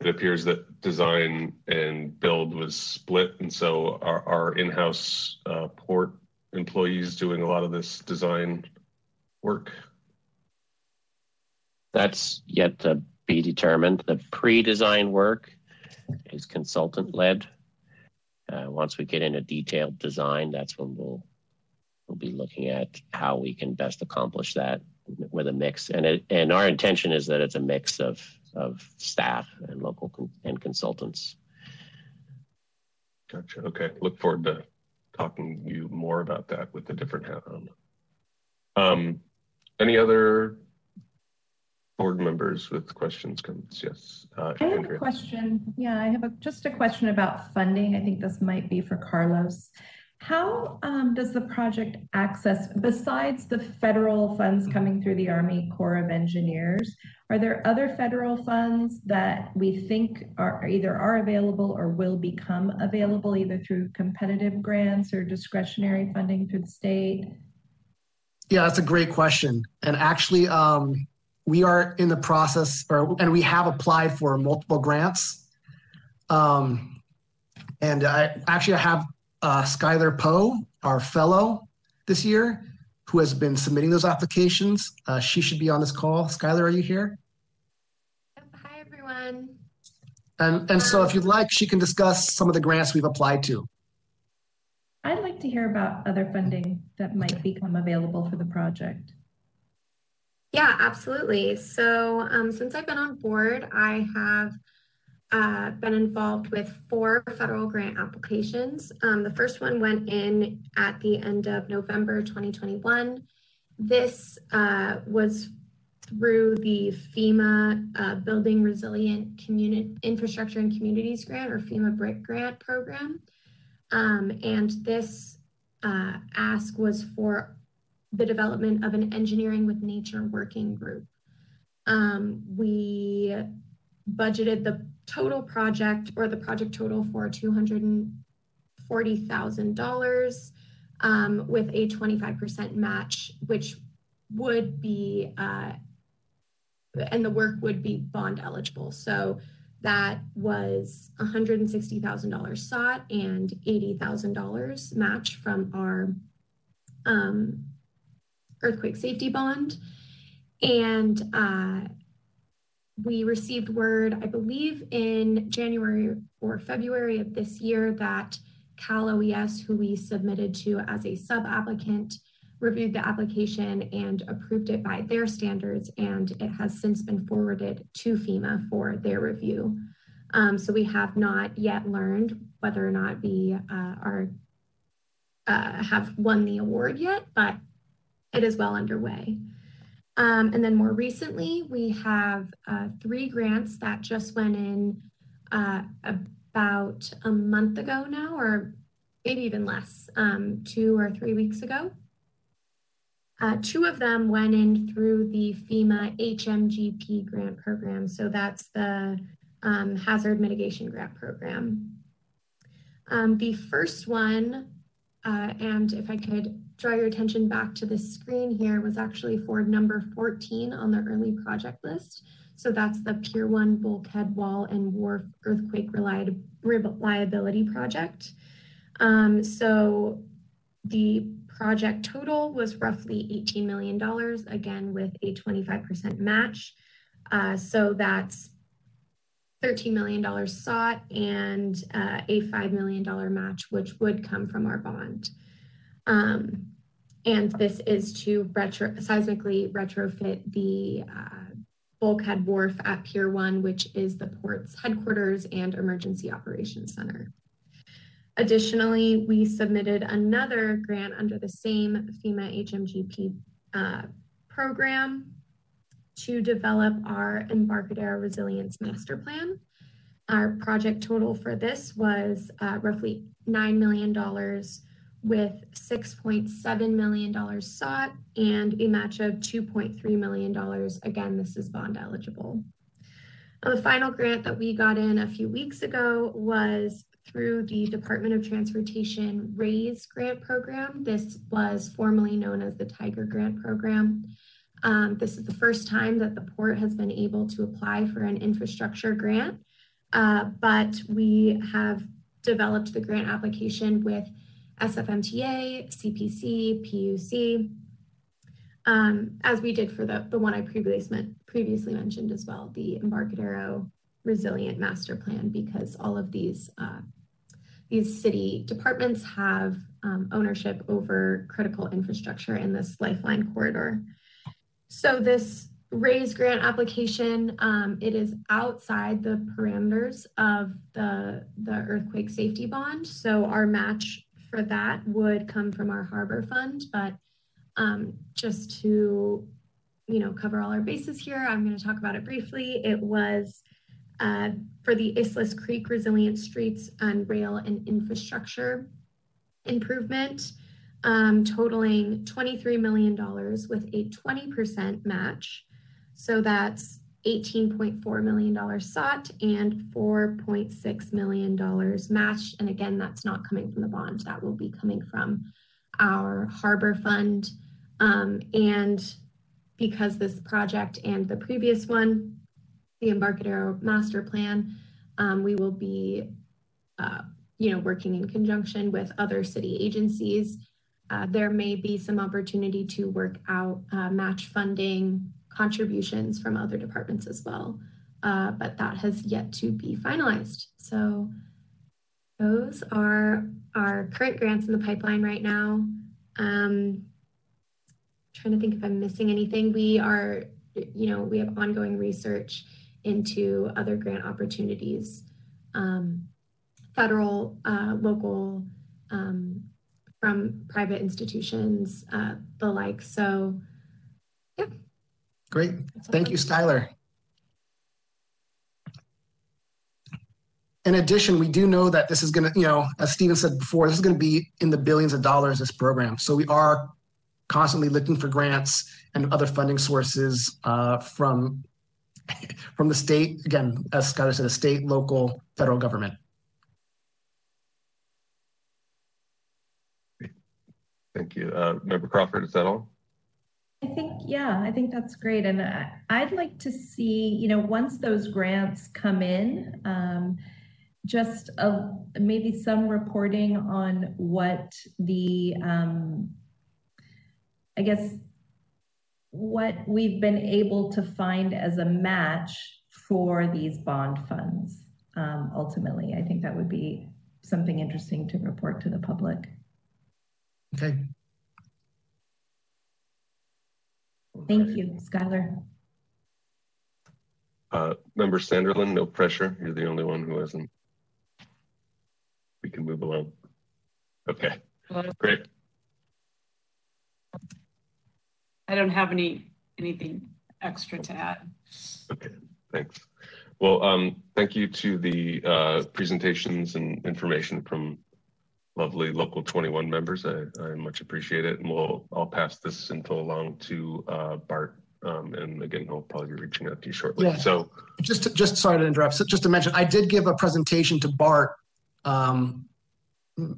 it appears that design and build was split, and so our, our in-house uh, port employees doing a lot of this design work. That's yet to be determined. The pre-design work is consultant led. Uh, once we get into detailed design, that's when we'll we'll be looking at how we can best accomplish that with a mix. And it, and our intention is that it's a mix of of staff and local con- and consultants. Gotcha. Okay. Look forward to talking to you more about that with the different hat on. Um, any other board members with questions, comments? Yes. Uh, I have a question. Yeah, I have a, just a question about funding. I think this might be for Carlos. How um, does the project access, besides the federal funds coming through the Army Corps of Engineers, are there other federal funds that we think are either are available or will become available either through competitive grants or discretionary funding through the state? Yeah, that's a great question. And actually, um, we are in the process, or and we have applied for multiple grants. Um, and I actually I have uh, Skylar Poe, our fellow this year, who has been submitting those applications. Uh, she should be on this call. Skylar, are you here? Hi, everyone. And, and so if you'd like, she can discuss some of the grants we've applied to. I'd like to hear about other funding that might become available for the project. Yeah, absolutely. So um, since I've been on board, I have uh, been involved with four federal grant applications. Um, the first one went in at the end of November 2021. This uh, was through the FEMA uh, Building Resilient Community Infrastructure and Communities Grant or FEMA BRIC grant program. Um, and this uh, ask was for the development of an engineering with nature working group. Um, we budgeted the total project or the project total for $240,000 um, with a 25% match, which would be, uh, and the work would be bond eligible. So that was $160,000 sought and $80,000 match from our um, earthquake safety bond. And uh, we received word, I believe, in January or February of this year that Cal OES, who we submitted to as a sub applicant, reviewed the application and approved it by their standards, and it has since been forwarded to FEMA for their review. Um, so we have not yet learned whether or not we uh, are uh, have won the award yet, but it is well underway. Um, and then more recently, we have uh, three grants that just went in uh, about a month ago now, or maybe even less, um, two or three weeks ago. Uh, two of them went in through the FEMA HMGP grant program. So that's the um, hazard mitigation grant program. Um, the first one, uh, and if I could draw your attention back to the screen here was actually for number 14 on the early project list. So that's the Pier 1 Bulkhead Wall and Wharf Earthquake Reliability Project. Um, so the project total was roughly $18 million, again with a 25% match. Uh, so that's $13 million sought and uh, a $5 million match, which would come from our bond. Um, and this is to retro, seismically retrofit the uh, bulkhead wharf at Pier 1, which is the port's headquarters and emergency operations center. Additionally, we submitted another grant under the same FEMA HMGP uh, program to develop our Embarcadero Resilience Master Plan. Our project total for this was uh, roughly $9 million with $6.7 million sought and a match of $2.3 million. Again, this is bond eligible. The final grant that we got in a few weeks ago was through the Department of Transportation RAISE grant program. This was formerly known as the Tiger Grant Program. Um, this is the first time that the port has been able to apply for an infrastructure grant uh, but we have developed the grant application with SFMTA, CPC, PUC, um, as we did for the, the one I previously, previously mentioned as well, the Embarcadero Resilient Master Plan, because all of these uh, these city departments have um, ownership over critical infrastructure in this lifeline corridor. So this raise grant application, um, it is outside the parameters of the, the earthquake safety bond. So our match for that would come from our harbor fund, but um, just to, you know, cover all our bases here, I'm going to talk about it briefly. It was uh, for the Islais Creek Resilient Streets and Rail and Infrastructure Improvement, um, totaling $23 million with a 20% match. So that's $18.4 million sought and $4.6 million matched. And again, that's not coming from the bond, that will be coming from our harbor fund. Um, and because this project and the previous one the Embarcadero Master Plan, um, we will be, uh, you know, working in conjunction with other city agencies. Uh, there may be some opportunity to work out uh, match funding contributions from other departments as well, uh, but that has yet to be finalized. So those are our current grants in the pipeline right now. Um, trying to think if I'm missing anything. We are, you know, we have ongoing research into other grant opportunities, um, federal, uh, local, um, from private institutions, uh, the like. So, yeah. Great. Thank you, Skylar. In addition, we do know that this is going to, you know, as Stephen said before, this is going to be in the billions of dollars, this program. So we are constantly looking for grants and other funding sources uh, from from the state, again, as Skylar said, the state, local, federal government. Thank you. Uh, Member Crawford, is that all? I think, yeah, I think that's great. And I, I'd like to see, you know, once those grants come in, um, just a, maybe some reporting on what the, um, I guess, what we've been able to find as a match for these bond funds um, ultimately. I think that would be something interesting to report to the public. Okay. Thank you, Skylar. Uh, Member Sanderlin, no pressure. You're the only one who hasn't. We can move along. Okay, great. I don't have any anything extra to add. Okay, thanks. Well, um, thank you to the uh, presentations and information from lovely local 21 members. I, I much appreciate it. And we'll, I'll pass this info along to uh, Bart. Um, and again, he'll probably be reaching out to you shortly. Yeah. So just, to, just sorry to interrupt. So just to mention, I did give a presentation to Bart um,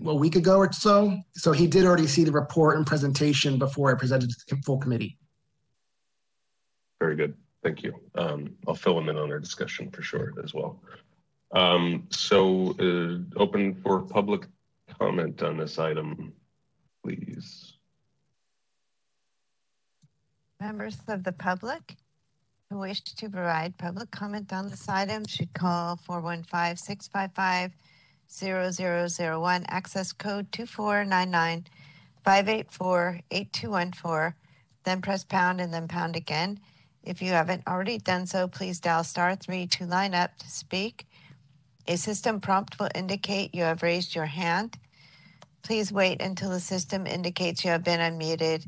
a week ago or so. So he did already see the report and presentation before I presented to the full committee. Very good. Thank you. Um, I'll fill him in on our discussion for sure as well. Um, so uh, open for public comment on this item, please. Members of the public who wish to provide public comment on this item should call 415 655 0001, access code 2499-584-8214, then press pound and then pound again. If you haven't already done so, please dial star 3 to line up to speak. A system prompt will indicate you have raised your hand. Please wait until the system indicates you have been unmuted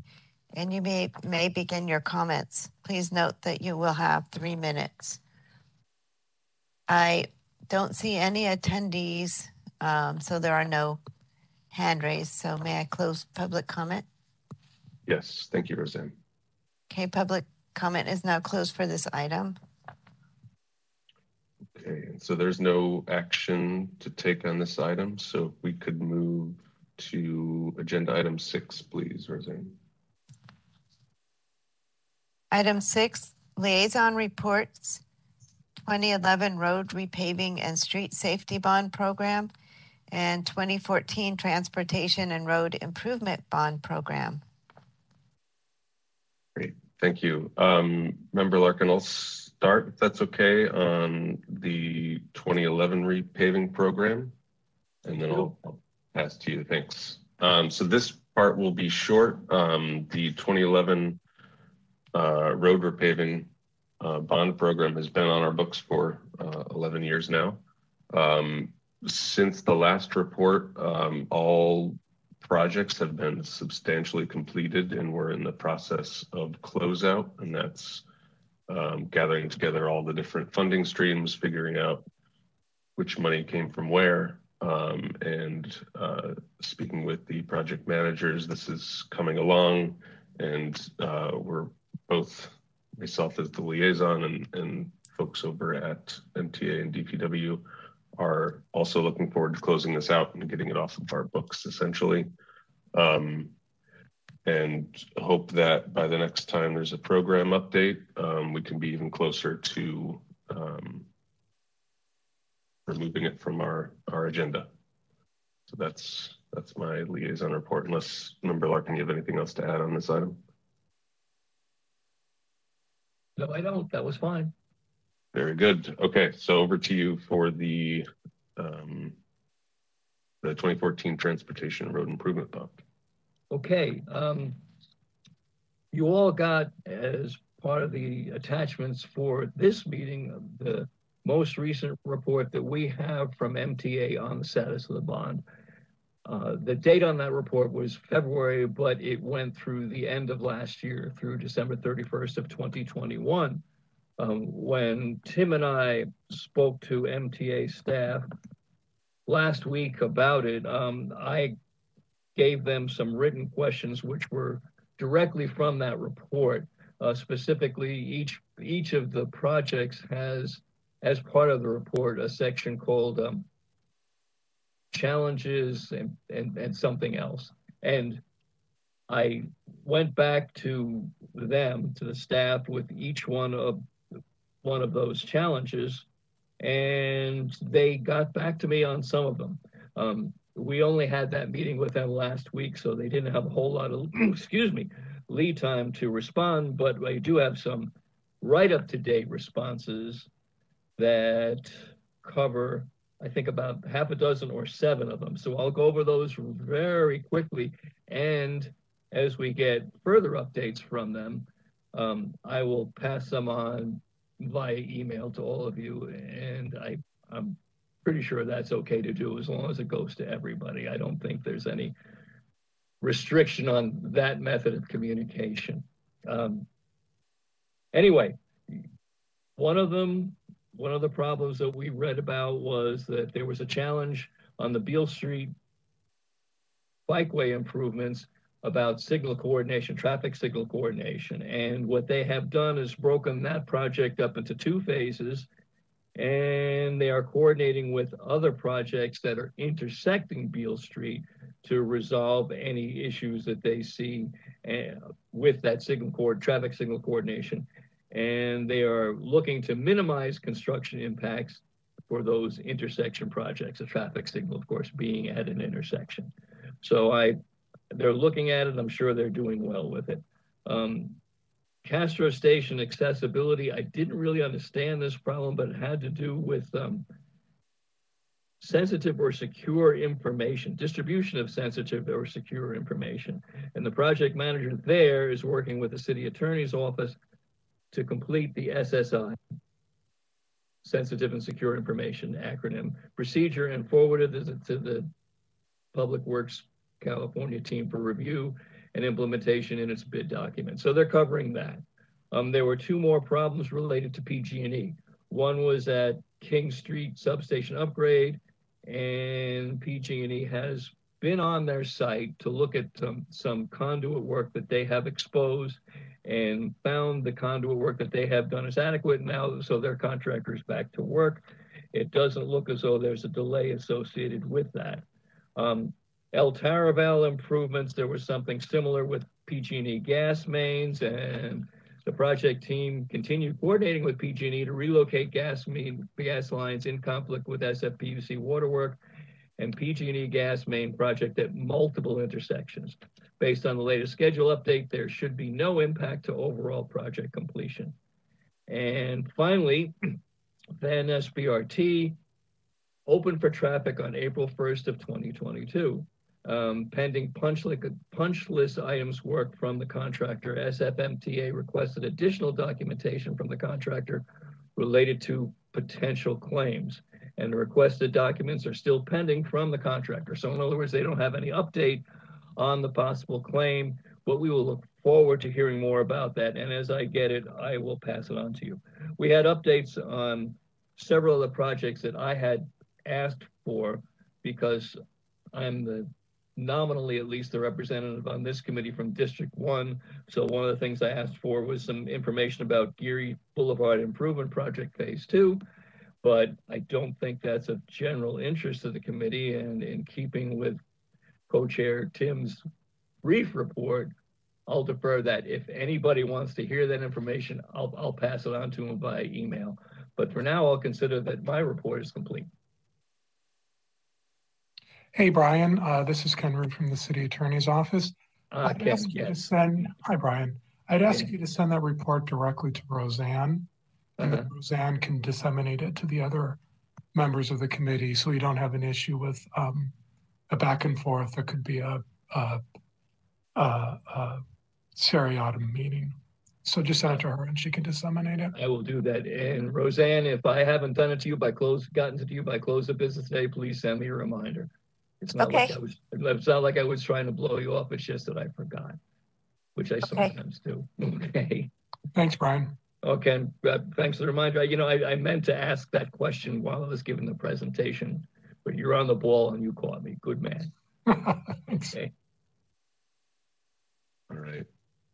and you may, may begin your comments. Please note that you will have three minutes. I don't see any attendees, um, so there are no hand raised. So may I close public comment? Yes, thank you, Roseanne. Okay, public comment is now closed for this item. Okay, so there's no action to take on this item. So we could move to agenda item six, please, Roseanne. Item six, liaison reports 2011 road repaving and street safety bond program and 2014 transportation and road improvement bond program. Great, thank you. Um, Member Larkin, I'll start, if that's okay, on the 2011 repaving program, and then I'll, I'll pass to you. Thanks. Um, so this part will be short. Um, the 2011 uh, road repaving uh, bond program has been on our books for uh, 11 years now. Um, since the last report, um, all projects have been substantially completed and we're in the process of closeout and that's um, gathering together all the different funding streams, figuring out which money came from where, um, and uh, speaking with the project managers, this is coming along, and uh, we're both myself as the liaison and, and folks over at MTA and DPW are also looking forward to closing this out and getting it off of our books essentially. Um, and hope that by the next time there's a program update, um, we can be even closer to um, removing it from our, our agenda. So that's that's my liaison report. Unless Member Larkin, you have anything else to add on this item? No, I don't. That was fine. Very good. Okay, so over to you for the um, the 2014 Transportation Road Improvement Bond. Okay. Um, you all got as part of the attachments for this meeting the most recent report that we have from MTA on the status of the bond. Uh, the date on that report was February, but it went through the end of last year, through December 31st of 2021. Um, when Tim and I spoke to MTA staff last week about it, um, I gave them some written questions which were directly from that report. Uh, specifically, each each of the projects has as part of the report, a section called um, challenges and, and, and something else. And I went back to them, to the staff with each one of one of those challenges, and they got back to me on some of them. Um, we only had that meeting with them last week, so they didn't have a whole lot of, excuse me, lead time to respond, but I do have some right up to date responses that cover, I think, about half a dozen or seven of them. So I'll go over those very quickly. And as we get further updates from them, um, I will pass them on via email to all of you. And I, I'm pretty sure that's okay to do as long as it goes to everybody. I don't think there's any restriction on that method of communication. Um, anyway, one of them one of the problems that we read about was that there was a challenge on the Beale Street bikeway improvements about signal coordination, traffic signal coordination. And what they have done is broken that project up into two phases. And they are coordinating with other projects that are intersecting Beale Street to resolve any issues that they see uh, with that signal cord, traffic signal coordination and they are looking to minimize construction impacts for those intersection projects, a traffic signal, of course, being at an intersection. So I, they're looking at it. I'm sure they're doing well with it. Um, Castro Station accessibility, I didn't really understand this problem, but it had to do with um, sensitive or secure information, distribution of sensitive or secure information. And the project manager there is working with the city attorney's office to complete the SSI, Sensitive and Secure Information acronym procedure, and forwarded it to the Public Works California team for review and implementation in its bid document. So they're covering that. Um, there were two more problems related to PG&E. One was at King Street substation upgrade, and PG&E has been on their site to look at um, some conduit work that they have exposed and found the conduit work that they have done is adequate now, so their contractor is back to work. It doesn't look as though there's a delay associated with that. Um, L Taraval improvements, there was something similar with PG&E gas mains and The project team continued coordinating with PG&E to relocate gas main gas lines in conflict with SFPUC waterwork and PG&E gas main project at multiple intersections. Based on the latest schedule update, there should be no impact to overall project completion. And finally, Van Ness BRT opened for traffic on April 1st of 2022. Um, pending punch, li- punch list items work from the contractor, SFMTA requested additional documentation from the contractor related to potential claims. And the requested documents are still pending from the contractor. So in other words, they don't have any update on the possible claim, but we will look forward to hearing more about that. And as I get it, I will pass it on to you. We had updates on several of the projects that I had asked for because I'm the nominally at least the representative on this committee from District One. So one of the things I asked for was some information about Geary Boulevard Improvement Project Phase Two. But I don't think that's of general interest to the committee and in keeping with co-chair Tim's brief report, I'll defer that. If anybody wants to hear that information, I'll, I'll pass it on to him by email. But for now, I'll consider that my report is complete. Hey, Brian, uh, this is Ken Root from the City Attorney's Office. Uh, I'd Ken, ask you to send, hi, Brian. I'd ask Yeah. you to send that report directly to Roseanne. And then Uh-huh. Roseanne can disseminate it to the other members of the committee, so we don't have an issue with um, a back and forth. There could be a, a, a, a seriatim meeting. So just send it to her and she can disseminate it. I will do that. And Roseanne, if I haven't done it to you by close, gotten to you by close of business today, please send me a reminder. It's not like I was, it's not like I was trying to blow you off. It's just that I forgot, which I sometimes do. Okay. Thanks, Brian. Okay, uh, thanks for the reminder. You know, I, I meant to ask that question while I was giving the presentation, but you're on the ball and you caught me. Good man. Thanks. Okay. All right.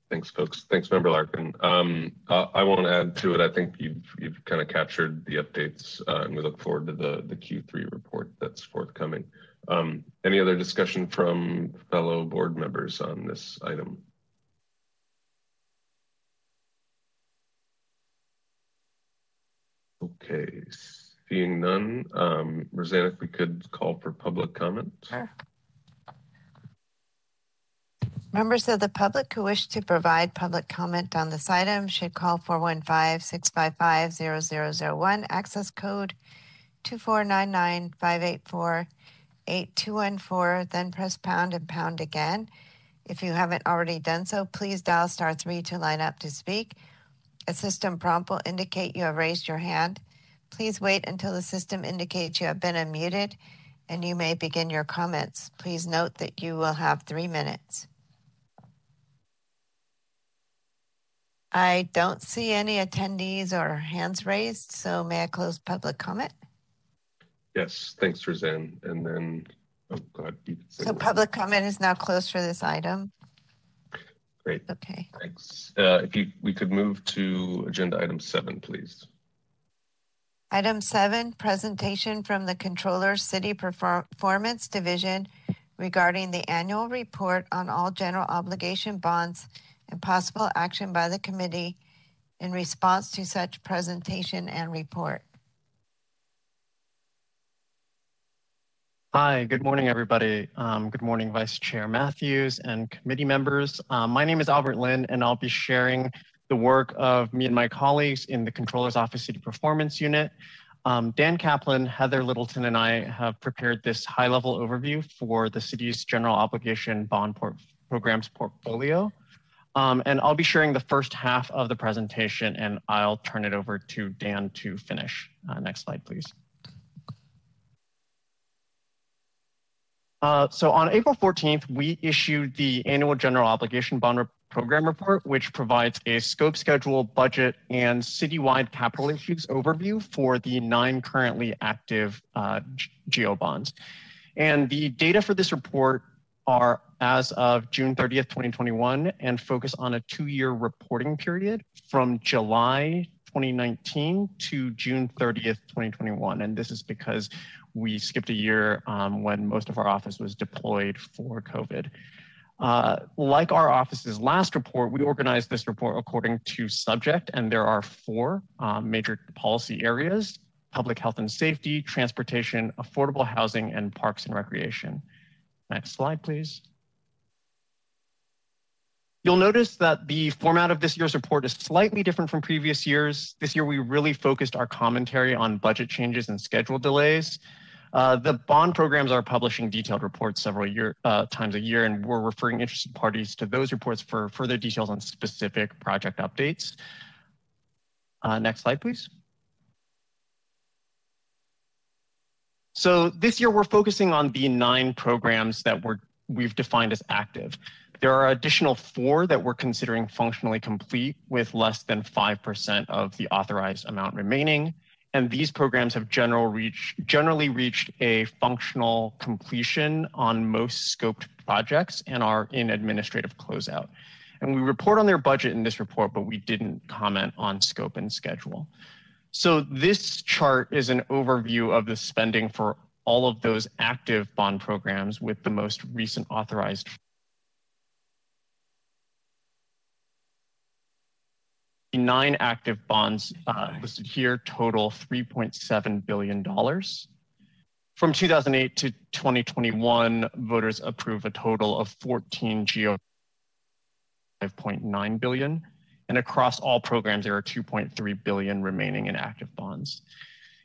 Thanks, folks. Thanks, Member Larkin. Um, uh, I won't add to it. I think you've you've kind of captured the updates, uh, and we look forward to the the Q3 report that's forthcoming. Um, any other discussion from fellow board members on this item? Okay, seeing none, um, Roseanne, if we could call for public comment. Sure. Members of the public who wish to provide public comment on this item should call 415-655-0001, access code 24995848214, then press pound and pound again. If you haven't already done so, please dial star three to line up to speak. A system prompt will indicate you have raised your hand. Please wait until the system indicates you have been unmuted and you may begin your comments. Please note that you will have three minutes. I don't see any attendees or hands raised, so may I close public comment? Yes, thanks, Roseanne. And then, oh, God. ahead. You can say So public comment is now closed for this item. Great, Okay. thanks. Uh, if you, we could move to agenda item seven, please. Item seven, presentation from the Controller City Perfor- Performance Division regarding the annual report on all general obligation bonds and possible action by the committee in response to such presentation and report. Hi, good morning, everybody. Um, good morning, Vice Chair Matthews and committee members. Um, my name is Albert Lin, and I'll be sharing the work of me and my colleagues in the Controller's Office City Performance Unit. Um, Dan Kaplan, Heather Littleton, and I have prepared this high-level overview for the city's general obligation bond port- programs portfolio. Um, and I'll be sharing the first half of the presentation, and I'll turn it over to Dan to finish. Uh, next slide, please. Uh, so on April 14th, we issued the annual general obligation bond program report, which provides a scope, schedule, budget, and citywide capital issues overview for the nine currently active uh, GO bonds. And the data for this report are as of June 30th, 2021, and focus on a two-year reporting period from July 2019 to June 30th, 2021. And this is because we skipped a year um, when most of our office was deployed for COVID. Uh, like our office's last report, we organized this report according to subject, and there are four um, major policy areas public health and safety, transportation, affordable housing, and parks and recreation. Next slide, please. You'll notice that the format of this year's report is slightly different from previous years. This year, we really focused our commentary on budget changes and schedule delays. Uh, the bond programs are publishing detailed reports several year, uh, times a year, and we're referring interested parties to those reports for further details on specific project updates. Uh, next slide, please. So this year we're focusing on the nine programs that we're, we've defined as active. There are additional four that we're considering functionally complete with less than 5% of the authorized amount remaining. And these programs have general reach, generally reached a functional completion on most scoped projects and are in administrative closeout. And we report on their budget in this report, but we didn't comment on scope and schedule. So this chart is an overview of the spending for all of those active bond programs with the most recent authorized nine active bonds uh, listed here total $3.7 billion. From 2008 to 2021, voters approved a total of 14 GO 5.9 billion. And across all programs, there are 2.3 billion remaining in active bonds.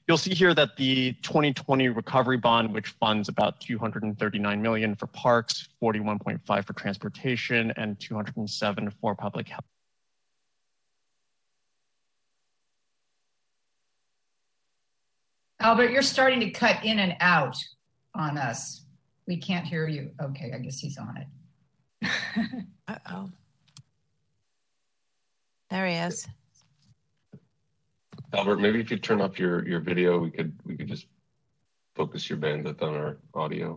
You'll see here that the 2020 recovery bond, which funds about 239 million for parks, 41.5 for transportation, and 207 for public health. Albert, you're starting to cut in and out on us. We can't hear you. Okay, I guess he's on it. Uh-oh. There he is. Albert, maybe if you turn off your, your video, we could we could just focus your bandwidth on our audio.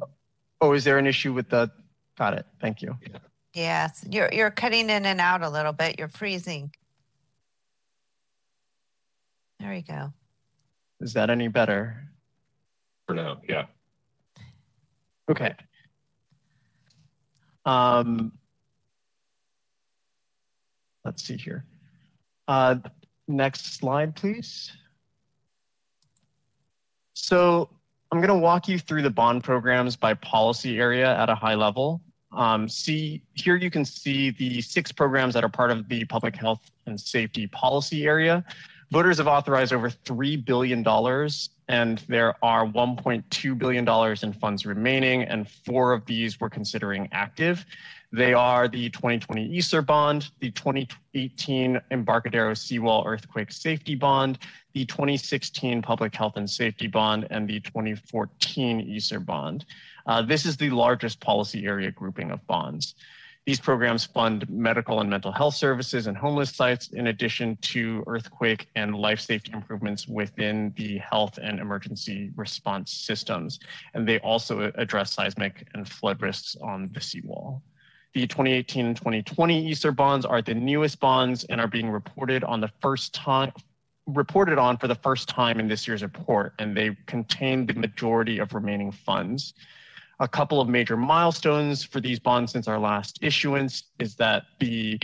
Oh, is there an issue with the? Got it. Thank you. Yeah. Yes, you're you're cutting in and out a little bit. You're freezing. There you go. Is that any better? For now, yeah. Okay. Um, let's see here. Uh, next slide, please. So I'm going to walk you through the bond programs by policy area at a high level. Um, see here you can see the six programs that are part of the public health and safety policy area. Voters have authorized over $3 billion, and there are $1.2 billion in funds remaining, and four of these we're considering active. They are the 2020 ESER bond, the 2018 Embarcadero Seawall Earthquake Safety Bond, the 2016 Public Health and Safety Bond, and the 2014 ESER bond. Uh, this is the largest policy area grouping of bonds. These programs fund medical and mental health services and homeless sites, in addition to earthquake and life safety improvements within the health and emergency response systems. And they also address seismic and flood risks on the seawall. The 2018 and 2020 ESER bonds are the newest bonds and are being reported on the first time reported on for the first time in this year's report, and they contain the majority of remaining funds. A couple of major milestones for these bonds since our last issuance is that the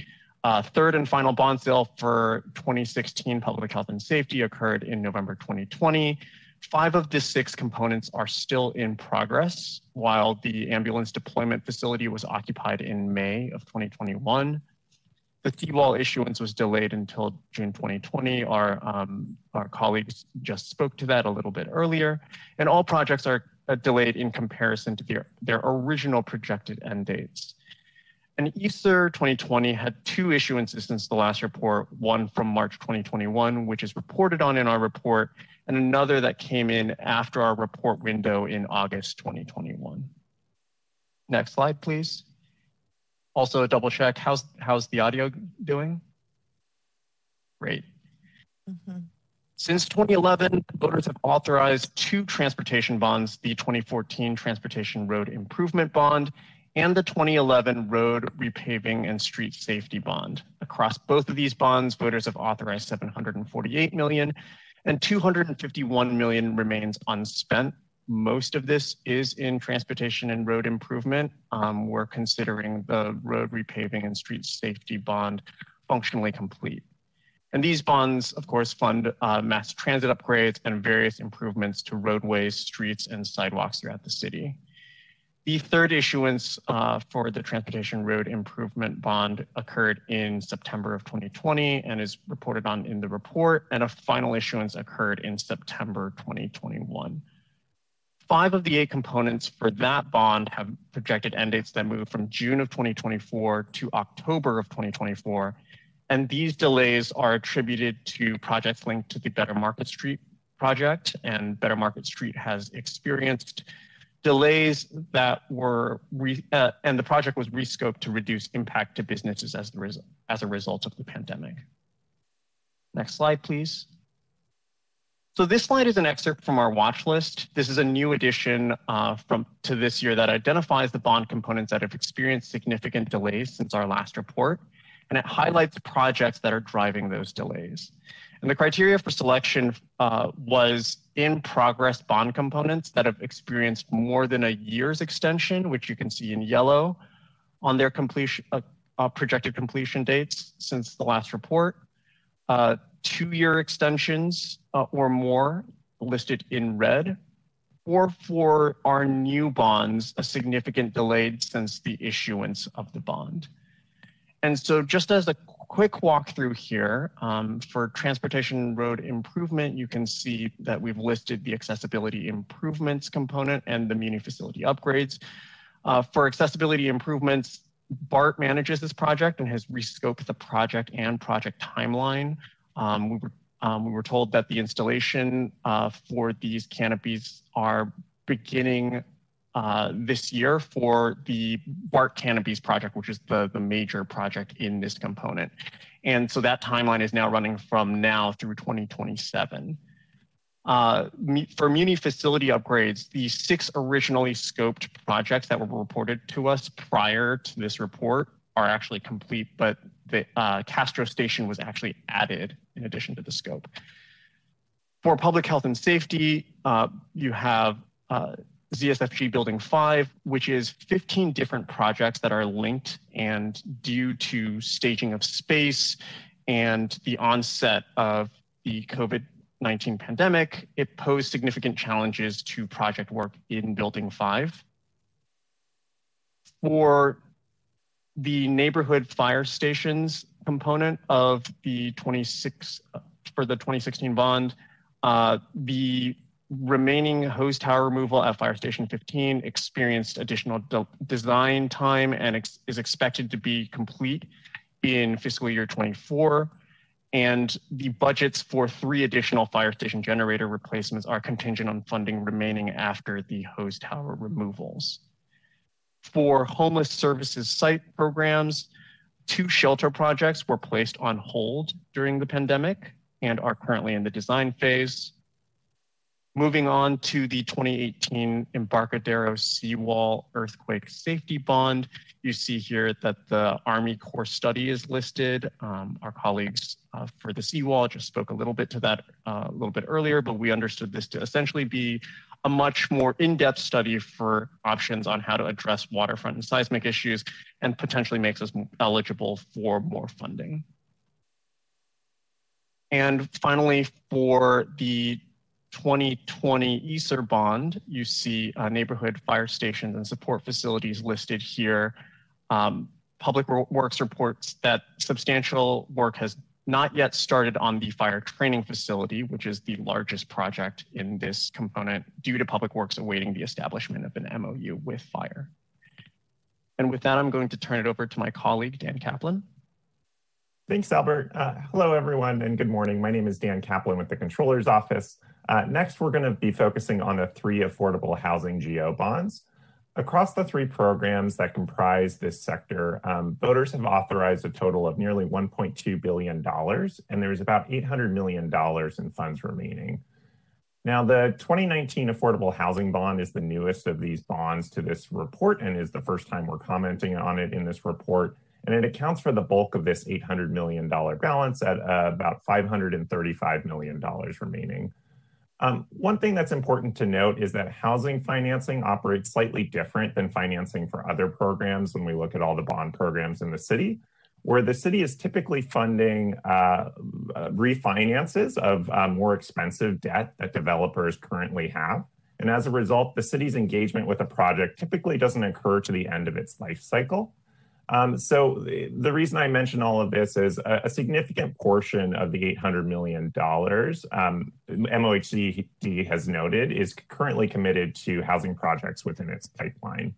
uh, third and final bond sale for 2016 public health and safety occurred in November 2020. Five of the six components are still in progress, while the ambulance deployment facility was occupied in May of 2021. The seawall issuance was delayed until June 2020. Our, um, our colleagues just spoke to that a little bit earlier. And all projects are delayed in comparison to their, their original projected end dates. And ESER 2020 had two issuances since the last report, one from March 2021, which is reported on in our report, and another that came in after our report window in August 2021. Next slide, please. Also a double check, how's, how's the audio doing? Great. Mm -hmm. Since 2011, voters have authorized two transportation bonds, the 2014 Transportation Road Improvement Bond and the 2011 Road Repaving and Street Safety Bond. Across both of these bonds, voters have authorized 748 million and 251 million remains unspent. most of this is in transportation and road improvement. Um, we're considering the road repaving and street safety bond functionally complete. And these bonds, of course, fund uh, mass transit upgrades and various improvements to roadways, streets, and sidewalks throughout the city. The third issuance uh, for the Transportation Road Improvement Bond occurred in September of 2020 and is reported on in the report, and a final issuance occurred in September 2021. Five of the eight components for that bond have projected end dates that move from June of 2024 to October of 2024, and these delays are attributed to projects linked to the Better Market Street project, and Better Market Street has experienced delays that were, re, uh, and the project was rescoped to reduce impact to businesses as, the res- as a result of the pandemic. Next slide, please. So this slide is an excerpt from our watch list. This is a new addition uh, from to this year that identifies the bond components that have experienced significant delays since our last report, and it highlights projects that are driving those delays. And the criteria for selection uh, was in progress bond components that have experienced more than a year's extension, which you can see in yellow on their completion, uh, uh, projected completion dates since the last report. Uh, two-year extensions uh, or more listed in red, or for our new bonds, a significant delay since the issuance of the bond. And so just as a quick walkthrough here, um, for transportation road improvement, you can see that we've listed the accessibility improvements component and the muni facility upgrades. Uh, for accessibility improvements, BART manages this project and has rescoped the project and project timeline. Um, we, were, um, we were told that the installation uh, for these canopies are beginning uh, this year for the BART Canopies project, which is the, the major project in this component. And so that timeline is now running from now through 2027. Uh, for Muni facility upgrades, the six originally scoped projects that were reported to us prior to this report are actually complete, but the uh, Castro Station was actually added in addition to the scope. For public health and safety, uh, you have uh, ZSFG Building 5, which is 15 different projects that are linked and due to staging of space and the onset of the COVID 19 pandemic, it posed significant challenges to project work in Building 5. For the neighborhood fire stations component of the 26 for the 2016 bond, uh, the remaining hose tower removal at Fire Station 15 experienced additional de design time and ex is expected to be complete in fiscal year 24. And the budgets for three additional fire station generator replacements are contingent on funding remaining after the hose tower removals. For homeless services site programs, two shelter projects were placed on hold during the pandemic and are currently in the design phase. Moving on to the 2018 Embarcadero Seawall Earthquake Safety Bond, you see here that the Army Corps study is listed. Um, our colleagues uh, for the seawall just spoke a little bit to that uh, a little bit earlier, but we understood this to essentially be a much more in-depth study for options on how to address waterfront and seismic issues and potentially makes us eligible for more funding. And finally, for the 2020 ESER bond, you see uh, neighborhood fire stations and support facilities listed here. Um, Public Works reports that substantial work has not yet started on the fire training facility, which is the largest project in this component due to Public Works awaiting the establishment of an MOU with fire. And with that, I'm going to turn it over to my colleague, Dan Kaplan. Thanks, Albert. Uh, hello, everyone, and good morning. My name is Dan Kaplan with the Controller's Office. Uh, next, we're going to be focusing on the three affordable housing GO bonds. Across the three programs that comprise this sector, um, voters have authorized a total of nearly $1.2 billion, and there's about $800 million in funds remaining. Now, the 2019 Affordable Housing Bond is the newest of these bonds to this report and is the first time we're commenting on it in this report. And it accounts for the bulk of this $800 million balance at uh, about $535 million remaining. Um, one thing that's important to note is that housing financing operates slightly different than financing for other programs when we look at all the bond programs in the city, where the city is typically funding uh, uh, refinances of uh, more expensive debt that developers currently have. And as a result, the city's engagement with a project typically doesn't occur to the end of its life cycle. Um, so the reason I mention all of this is a, a significant portion of the $800 million um, MOHCD has noted is currently committed to housing projects within its pipeline.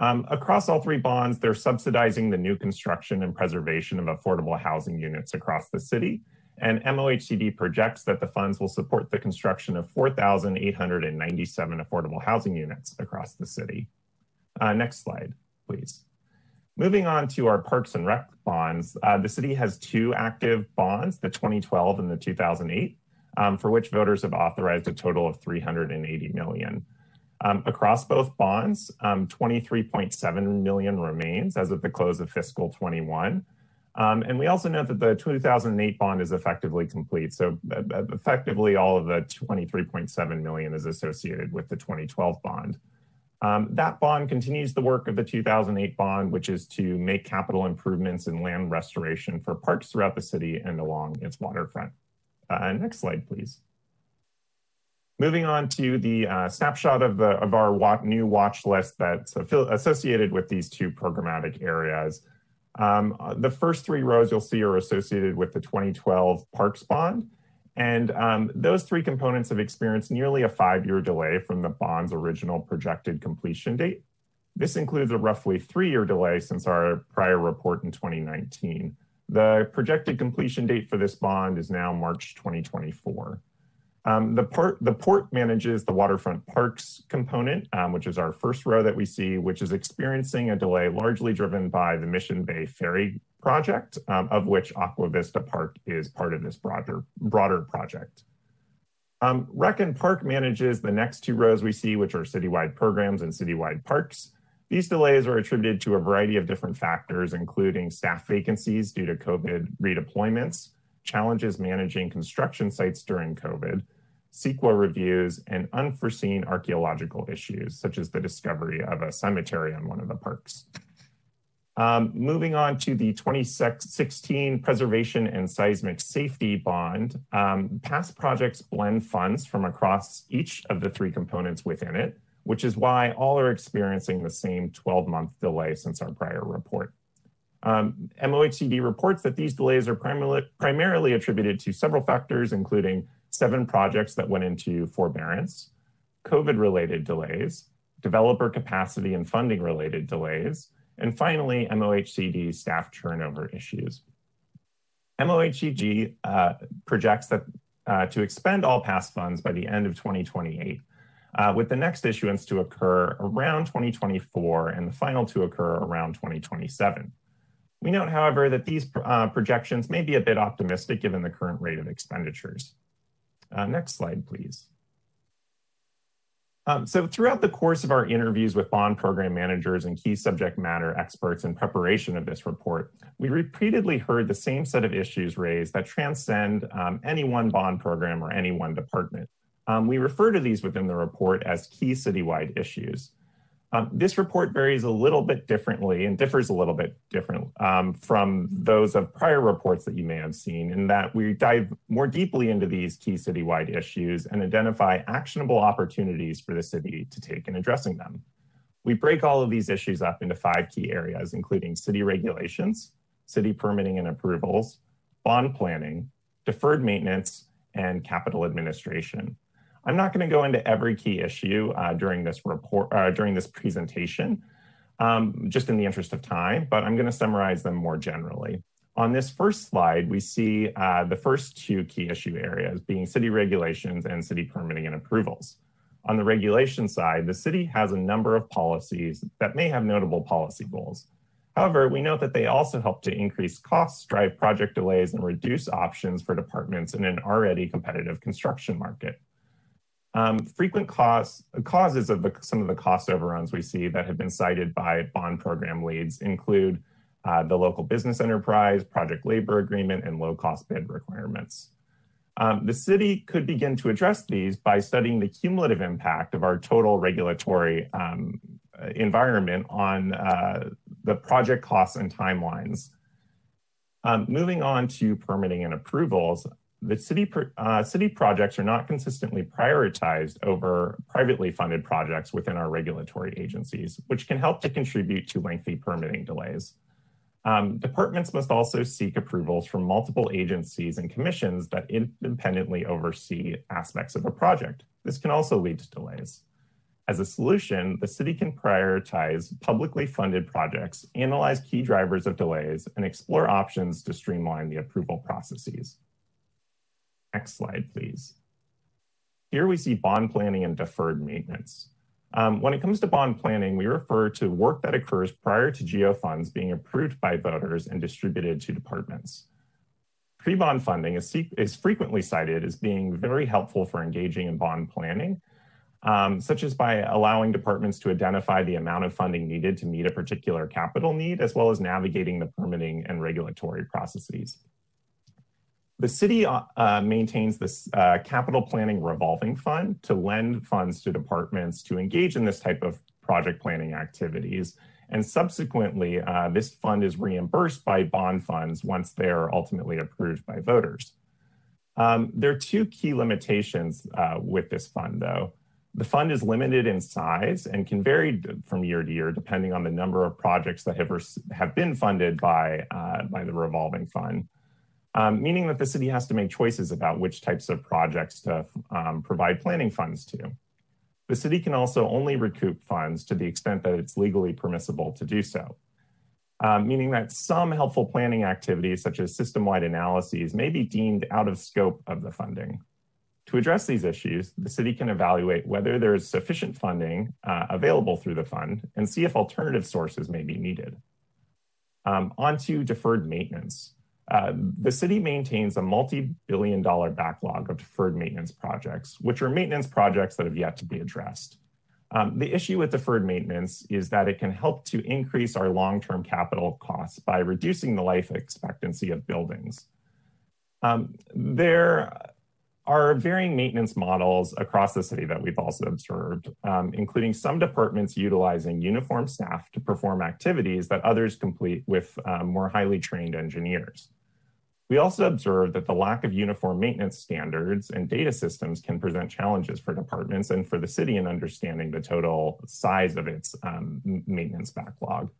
Um, across all three bonds, they're subsidizing the new construction and preservation of affordable housing units across the city. And MOHCD projects that the funds will support the construction of 4,897 affordable housing units across the city. Uh, next slide, please. Moving on to our Parks and Rec bonds, uh, the city has two active bonds, the 2012 and the 2008, um, for which voters have authorized a total of 380 million. Um, across both bonds, um, 23.7 million remains as of the close of fiscal 21. Um, and we also note that the 2008 bond is effectively complete. So uh, uh effectively all of the 23.7 million is associated with the 2012 bond. Um, that bond continues the work of the 2008 bond, which is to make capital improvements in land restoration for parks throughout the city and along its waterfront. Uh, next slide, please. Moving on to the uh, snapshot of, the, of our new watch list that's associated with these two programmatic areas. Um, the first three rows you'll see are associated with the 2012 Parks Bond, and um, those three components have experienced nearly a five-year delay from the bond's original projected completion date. This includes a roughly three-year delay since our prior report in 2019. The projected completion date for this bond is now March 2024. Um, the, port, the port manages the waterfront parks component, um, which is our first row that we see, which is experiencing a delay largely driven by the Mission Bay Ferry project, um, of which Aqua Vista Park is part of this broader, broader project. Um, Rec and Park manages the next two rows we see, which are citywide programs and citywide parks. These delays are attributed to a variety of different factors, including staff vacancies due to COVID redeployments, challenges managing construction sites during COVID, CEQA reviews, and unforeseen archaeological issues, such as the discovery of a cemetery on one of the parks. Um, moving on to the 2016 Preservation and Seismic Safety Bond, um, past projects blend funds from across each of the three components within it, which is why all are experiencing the same 12-month delay since our prior report. Um, MOHCD reports that these delays are primarily, primarily attributed to several factors, including seven projects that went into forbearance, COVID-related delays, developer capacity and funding related delays, and finally, MOHCD staff turnover issues. MOHCD uh, projects that uh, to expend all past funds by the end of 2028, uh, with the next issuance to occur around 2024 and the final to occur around 2027. We note, however, that these uh, projections may be a bit optimistic given the current rate of expenditures. Uh, next slide, please. Um, so throughout the course of our interviews with bond program managers and key subject matter experts in preparation of this report, we repeatedly heard the same set of issues raised that transcend um, any one bond program or any one department. Um, we refer to these within the report as key citywide issues. Um, this report varies a little bit differently and differs a little bit different um, from those of prior reports that you may have seen in that we dive more deeply into these key citywide issues and identify actionable opportunities for the city to take in addressing them. We break all of these issues up into five key areas, including city regulations, city permitting and approvals, bond planning, deferred maintenance, and capital administration. I'm not going to go into every key issue uh, during this report, uh, during this presentation, um, just in the interest of time, but I'm going to summarize them more generally. On this first slide, we see uh, the first two key issue areas being city regulations and city permitting and approvals. On the regulation side, the city has a number of policies that may have notable policy goals. However, we note that they also help to increase costs, drive project delays, and reduce options for departments in an already competitive construction market. Um, frequent cause, causes of the, some of the cost overruns we see that have been cited by bond program leads include uh, the local business enterprise, project labor agreement, and low cost bid requirements. Um, the city could begin to address these by studying the cumulative impact of our total regulatory um, environment on uh, the project costs and timelines. Um, moving on to permitting and approvals, the city, uh, city projects are not consistently prioritized over privately funded projects within our regulatory agencies, which can help to contribute to lengthy permitting delays. Um, departments must also seek approvals from multiple agencies and commissions that independently oversee aspects of a project. This can also lead to delays. As a solution, the city can prioritize publicly funded projects, analyze key drivers of delays, and explore options to streamline the approval processes. Next slide, please. Here we see bond planning and deferred maintenance. Um, when it comes to bond planning, we refer to work that occurs prior to GO funds being approved by voters and distributed to departments. Pre-bond funding is, is, frequently cited as being very helpful for engaging in bond planning, um, such as by allowing departments to identify the amount of funding needed to meet a particular capital need, as well as navigating the permitting and regulatory processes. The city uh, uh, maintains this uh, capital planning revolving fund to lend funds to departments to engage in this type of project planning activities. And subsequently, uh, this fund is reimbursed by bond funds once they're ultimately approved by voters. Um, there are two key limitations uh, with this fund, though. The fund is limited in size and can vary from year to year depending on the number of projects that have, have been funded by, uh, by the revolving fund um, meaning that the city has to make choices about which types of projects to um, provide planning funds to. The city can also only recoup funds to the extent that it's legally permissible to do so, um, meaning that some helpful planning activities, such as system-wide analyses, may be deemed out of scope of the funding. To address these issues, the city can evaluate whether there is sufficient funding uh, available through the fund and see if alternative sources may be needed. Um, on to deferred maintenance. Uh, the city maintains a multi-billion dollar backlog of deferred maintenance projects, which are maintenance projects that have yet to be addressed. Um, the issue with deferred maintenance is that it can help to increase our long-term capital costs by reducing the life expectancy of buildings. Um, there are varying maintenance models across the city that we've also observed, um, including some departments utilizing uniform staff to perform activities that others complete with um, more highly trained engineers. We also observed that the lack of uniform maintenance standards and data systems can present challenges for departments and for the city in understanding the total size of its um, maintenance backlog.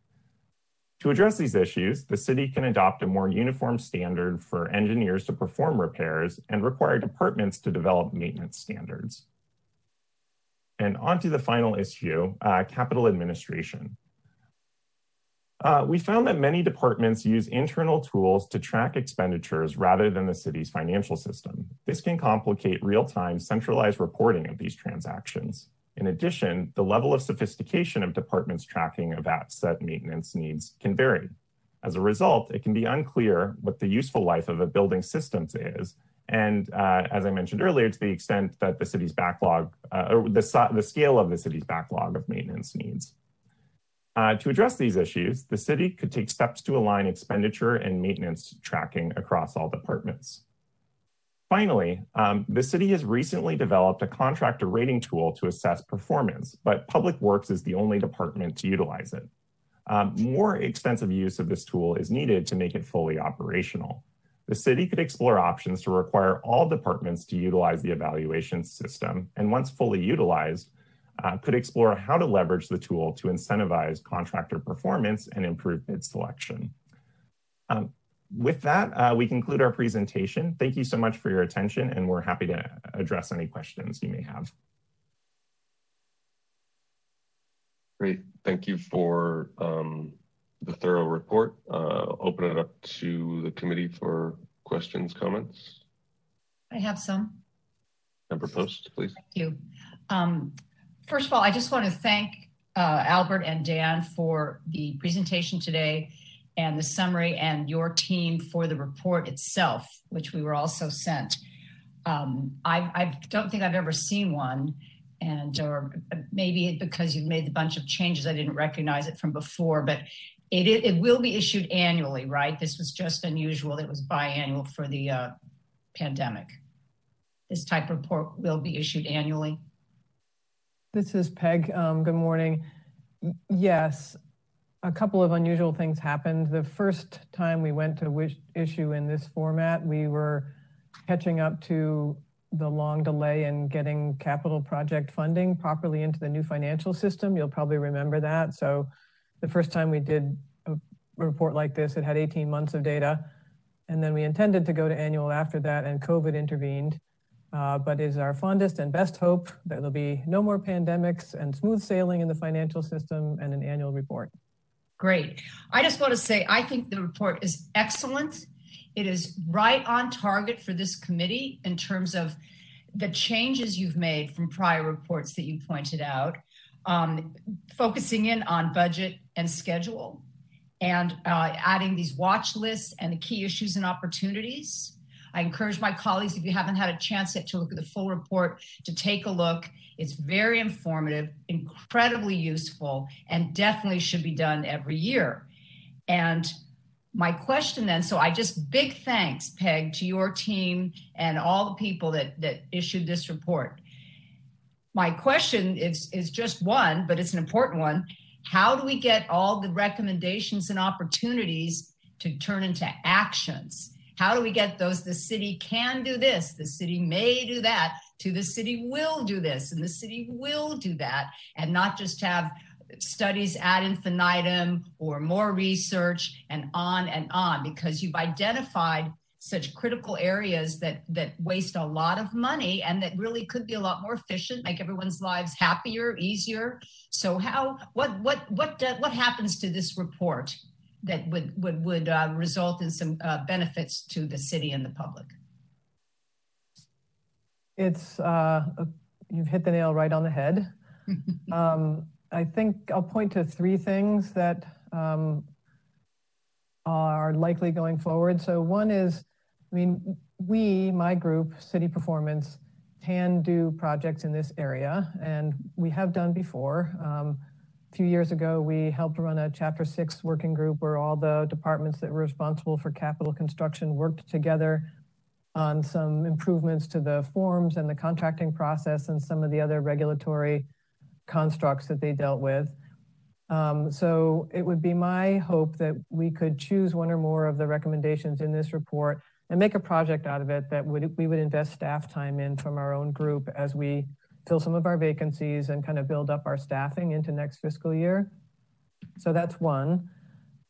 To address these issues, the city can adopt a more uniform standard for engineers to perform repairs and require departments to develop maintenance standards. And on to the final issue, uh, capital administration. Uh, we found that many departments use internal tools to track expenditures rather than the city's financial system. This can complicate real-time centralized reporting of these transactions. In addition, the level of sophistication of departments' tracking of asset maintenance needs can vary. As a result, it can be unclear what the useful life of a building systems is, and uh, as I mentioned earlier, to the extent that the city's backlog, uh, or the, the scale of the city's backlog of maintenance needs. Uh, to address these issues, the city could take steps to align expenditure and maintenance tracking across all departments. Finally, um, the city has recently developed a contractor rating tool to assess performance, but Public Works is the only department to utilize it. Um, more extensive use of this tool is needed to make it fully operational. The city could explore options to require all departments to utilize the evaluation system, and once fully utilized, uh, could explore how to leverage the tool to incentivize contractor performance and improve bid selection. Um, with that, uh, we conclude our presentation. Thank you so much for your attention, and we're happy to address any questions you may have. Great. Thank you for um, the thorough report. Uh, open it up to the committee for questions, comments. I have some. Member Post, please. Thank you. Um, First of all, I just want to thank uh, Albert and Dan for the presentation today and the summary and your team for the report itself, which we were also sent. Um, I, I, don't think I've ever seen one, and or maybe because you've made a bunch of changes, I didn't recognize it from before, but it, it will be issued annually, right? This was just unusual. It was biannual for the uh, pandemic. this type of report will be issued annually? This is Peg. Um, good morning. Yes, a couple of unusual things happened. The first time we went to issue in this format, we were catching up to the long delay in getting capital project funding properly into the new financial system. You'll probably remember that. So the first time we did a report like this, it had 18 months of data. And then we intended to go to annual after that, and COVID intervened. Uh, but it is our fondest and best hope that there'll be no more pandemics and smooth sailing in the financial system and an annual report. Great. I just want to say I think the report is excellent. It is right on target for this committee in terms of the changes you've made from prior reports that you pointed out, um, focusing in on budget and schedule, and uh, adding these watch lists and the key issues and opportunities. I encourage my colleagues, if you haven't had a chance yet to look at the full report, to take a look. It's very informative, incredibly useful, and definitely should be done every year. And my question then so i just big thanks peg to your team and all the people that that issued this report my question is is just one but it's an important one how do we get all the recommendations and opportunities to turn into actions how do we get those? The city can do this. The city may do that. To the city will do this and the city will do that and not just have studies ad infinitum or more research and on and on because you've identified such critical areas that that waste a lot of money and that really could be a lot more efficient make everyone's lives happier easier. So how what what what what happens to this report that would would would uh, result in some uh, benefits to the city and the public it's uh, you've hit the nail right on the head um, I think I'll point to three things that um, are likely going forward. So one is, I mean, we, my group, City Performance, can do projects in this area, and we have done before. Um, few years ago, we helped run a Chapter 6 working group where all the departments that were responsible for capital construction worked together on some improvements to the forms and the contracting process and some of the other regulatory constructs that they dealt with. Um, so it would be my hope that we could choose one or more of the recommendations in this report and make a project out of it that would we would invest staff time in from our own group as we fill some of our vacancies and kind of build up our staffing into next fiscal year. So that's one.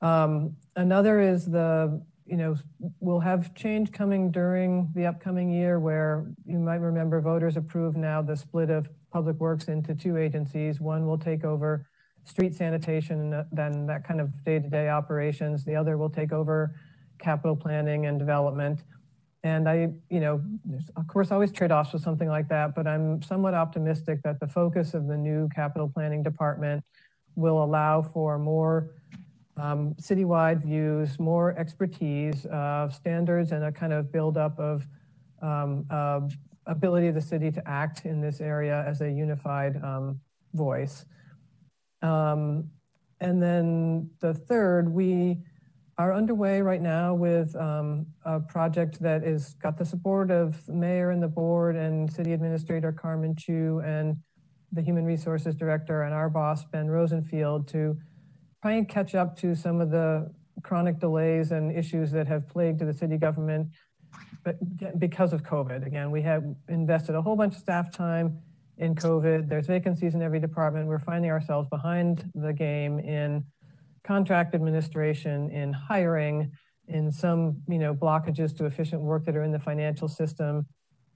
Um, another is the, you know, we'll have change coming during the upcoming year where you might remember voters approved now the split of Public Works into two agencies. One will take over street sanitation, and then that kind of day-to-day operations. The other will take over capital planning and development. And I, you know, there's of course, always trade-offs with something like that, but I'm somewhat optimistic that the focus of the new capital planning department will allow for more um, citywide views, more expertise, uh, standards, and a kind of buildup of um, uh, ability of the city to act in this area as a unified um, voice. Um, and then the third, we are underway right now with um, a project that is got the support of the mayor and the board and city administrator Carmen Chu and the human resources director and our boss Ben Rosenfield to try and catch up to some of the chronic delays and issues that have plagued the city government but because of COVID. Again, we have invested a whole bunch of staff time in COVID. There's vacancies in every department. We're finding ourselves behind the game in contract administration, in hiring, in some you know blockages to efficient work that are in the financial system.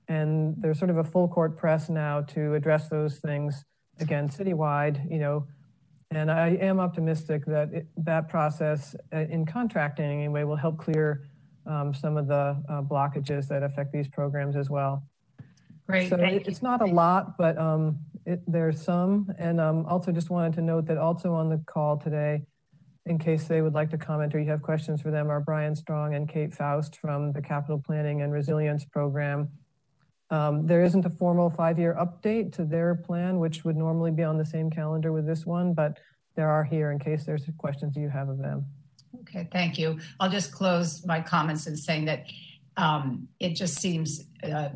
And there's sort of a full court press now to address those things again citywide. You know, and I am optimistic that it, that process uh, in contracting anyway will help clear um, some of the uh, blockages that affect these programs as well. Great. So it, it's not a lot, but um, it, there's some. And um, also just wanted to note that also on the call today, in case they would like to comment or you have questions for them, are Brian Strong and Kate Faust from the Capital Planning and Resilience Program. Um, there isn't a formal five-year update to their plan, which would normally be on the same calendar with this one, but there are here in case there's questions you have of them. Okay, thank you. I'll just close my comments in saying that um, it just seems uh,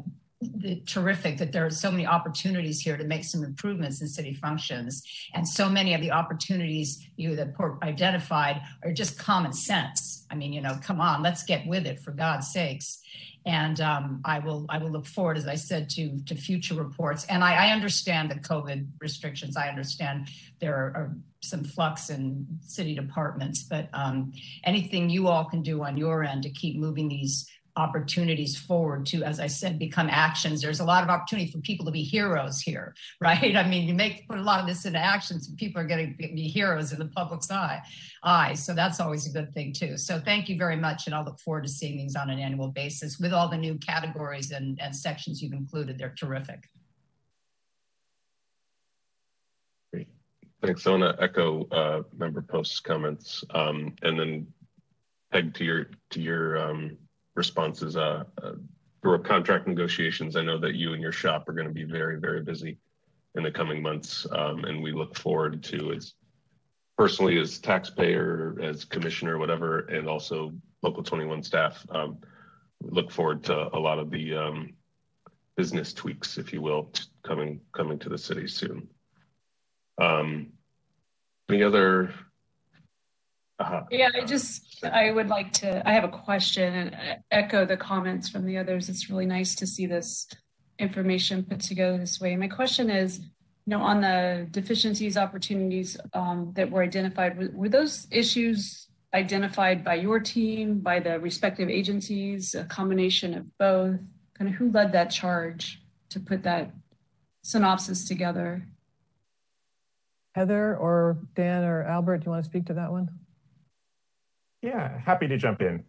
terrific that there are so many opportunities here to make some improvements in city functions. And so many of the opportunities you that Port identified are just common sense. I mean, you know, come on, let's get with it for God's sakes. And um, I will I will look forward, as I said, to to future reports. And I, I understand the COVID restrictions. I understand there are, are some flux in city departments, but um, anything you all can do on your end to keep moving these opportunities forward to, as I said, become actions. There's a lot of opportunity for people to be heroes here, right? I mean, you make put a lot of this into actions, and people are going to be heroes in the public's eye. Eye, so that's always a good thing too. So thank you very much, and I'll look forward to seeing these on an annual basis with all the new categories and, and sections you've included. They're terrific. Great, thanks. I want to echo uh, member Post's comments, um, and then peg to your to your um, responses uh, uh, contract negotiations. I know that you and your shop are going to be very, very busy in the coming months, um, and we look forward to as personally as taxpayer, as commissioner, whatever, and also local 21 staff. Um, look forward to a lot of the um, business tweaks, if you will, coming coming to the city soon. Um, any other uh-huh. Yeah, I just I would like to I have a question and echo the comments from the others. It's really nice to see this information put together this way. My question is, you know, on the deficiencies, opportunities um, that were identified, were, were those issues identified by your team, by the respective agencies, a combination of both? Kind of who led that charge to put that synopsis together? Heather or Dan or Albert, do you want to speak to that one? Yeah, happy to jump in.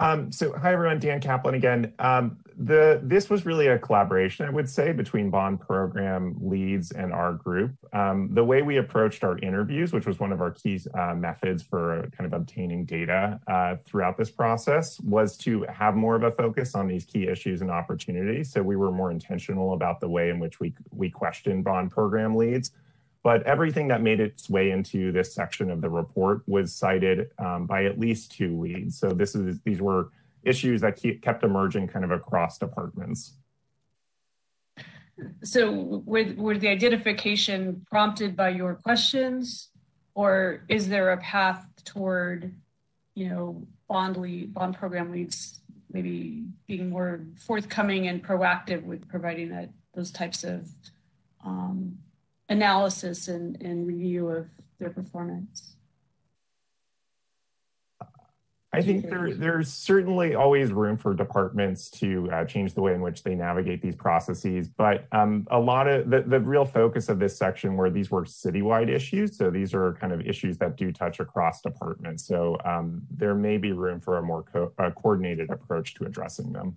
Um, so hi everyone, Dan Kaplan again. Um, the this was really a collaboration, I would say, between bond program leads and our group. Um, the way we approached our interviews, which was one of our key uh, methods for kind of obtaining data uh, throughout this process, was to have more of a focus on these key issues and opportunities. So we were more intentional about the way in which we we questioned bond program leads but everything that made its way into this section of the report was cited um, by at least two leads. So this is these were issues that keep, kept emerging kind of across departments. So were, were the identification prompted by your questions or is there a path toward, you know, bond lead, bond program leads maybe being more forthcoming and proactive with providing that those types of um, analysis and, and review of their performance? I think there, there's certainly always room for departments to uh, change the way in which they navigate these processes. But um, a lot of the, the real focus of this section were these were citywide issues. So these are kind of issues that do touch across departments. So um, there may be room for a more co coordinated approach to addressing them.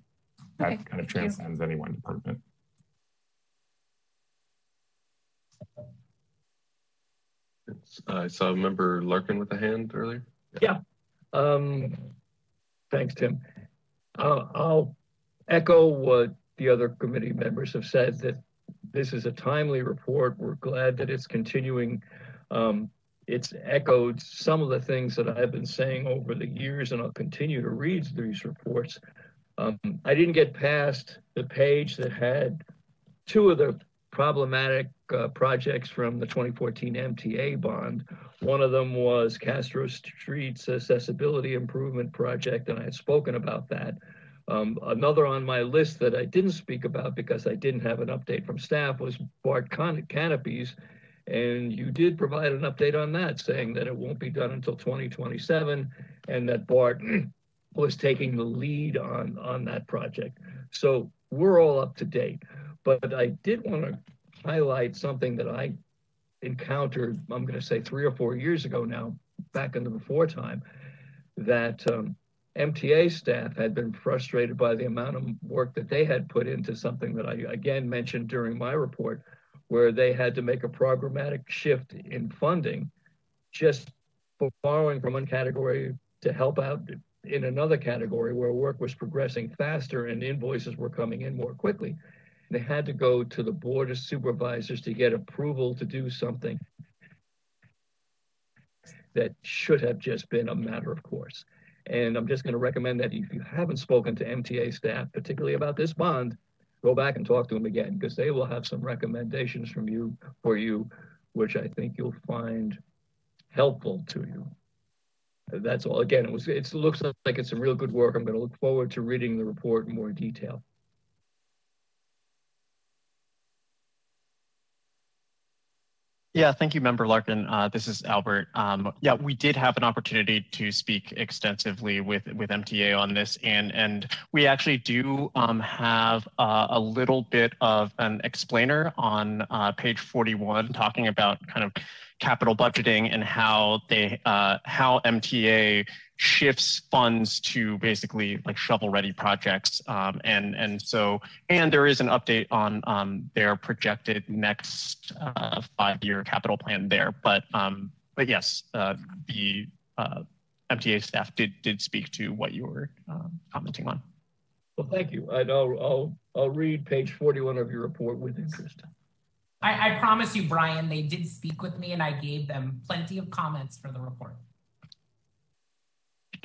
That okay, kind of transcends you. any one department. I saw member Larkin with a hand earlier. Yeah. Um, thanks, Tim. Uh, I'll echo what the other committee members have said that this is a timely report. We're glad that it's continuing. Um, it's echoed some of the things that I've been saying over the years, and I'll continue to read these reports. Um, I didn't get past the page that had two of the problematic uh, projects from the 2014 MTA bond. One of them was Castro Street's accessibility improvement project, and I had spoken about that. Um, another on my list that I didn't speak about because I didn't have an update from staff was BART Can Canopies. And you did provide an update on that, saying that it won't be done until 2027 and that BART was taking the lead on, on that project. So we're all up to date. But I did want to highlight something that I encountered, I'm going to say three or four years ago now, back in the before time, that um, MTA staff had been frustrated by the amount of work that they had put into something that I again mentioned during my report, where they had to make a programmatic shift in funding just for borrowing from one category to help out in another category where work was progressing faster and invoices were coming in more quickly. They had to go to the board of supervisors to get approval to do something that should have just been a matter of course. And I'm just going to recommend that if you haven't spoken to MTA staff, particularly about this bond, go back and talk to them again because they will have some recommendations from you for you, which I think you'll find helpful to you. That's all. Again, it was. It looks like it's some real good work. I'm going to look forward to reading the report in more detail. Yeah, thank you, Member Larkin. Uh, this is Albert. Um, yeah, we did have an opportunity to speak extensively with with MTA on this, and and we actually do um, have uh, a little bit of an explainer on uh, page 41, talking about kind of capital budgeting and how they uh, how MTA shifts funds to basically like shovel ready projects um, and and so and there is an update on um, their projected next uh, five year capital plan there but um, but yes uh, the uh, MTA staff did did speak to what you were uh, commenting on. Well, thank you. I know I'll I'll read page 41 of your report with interest. I, I promise you, Brian, they did speak with me and I gave them plenty of comments for the report.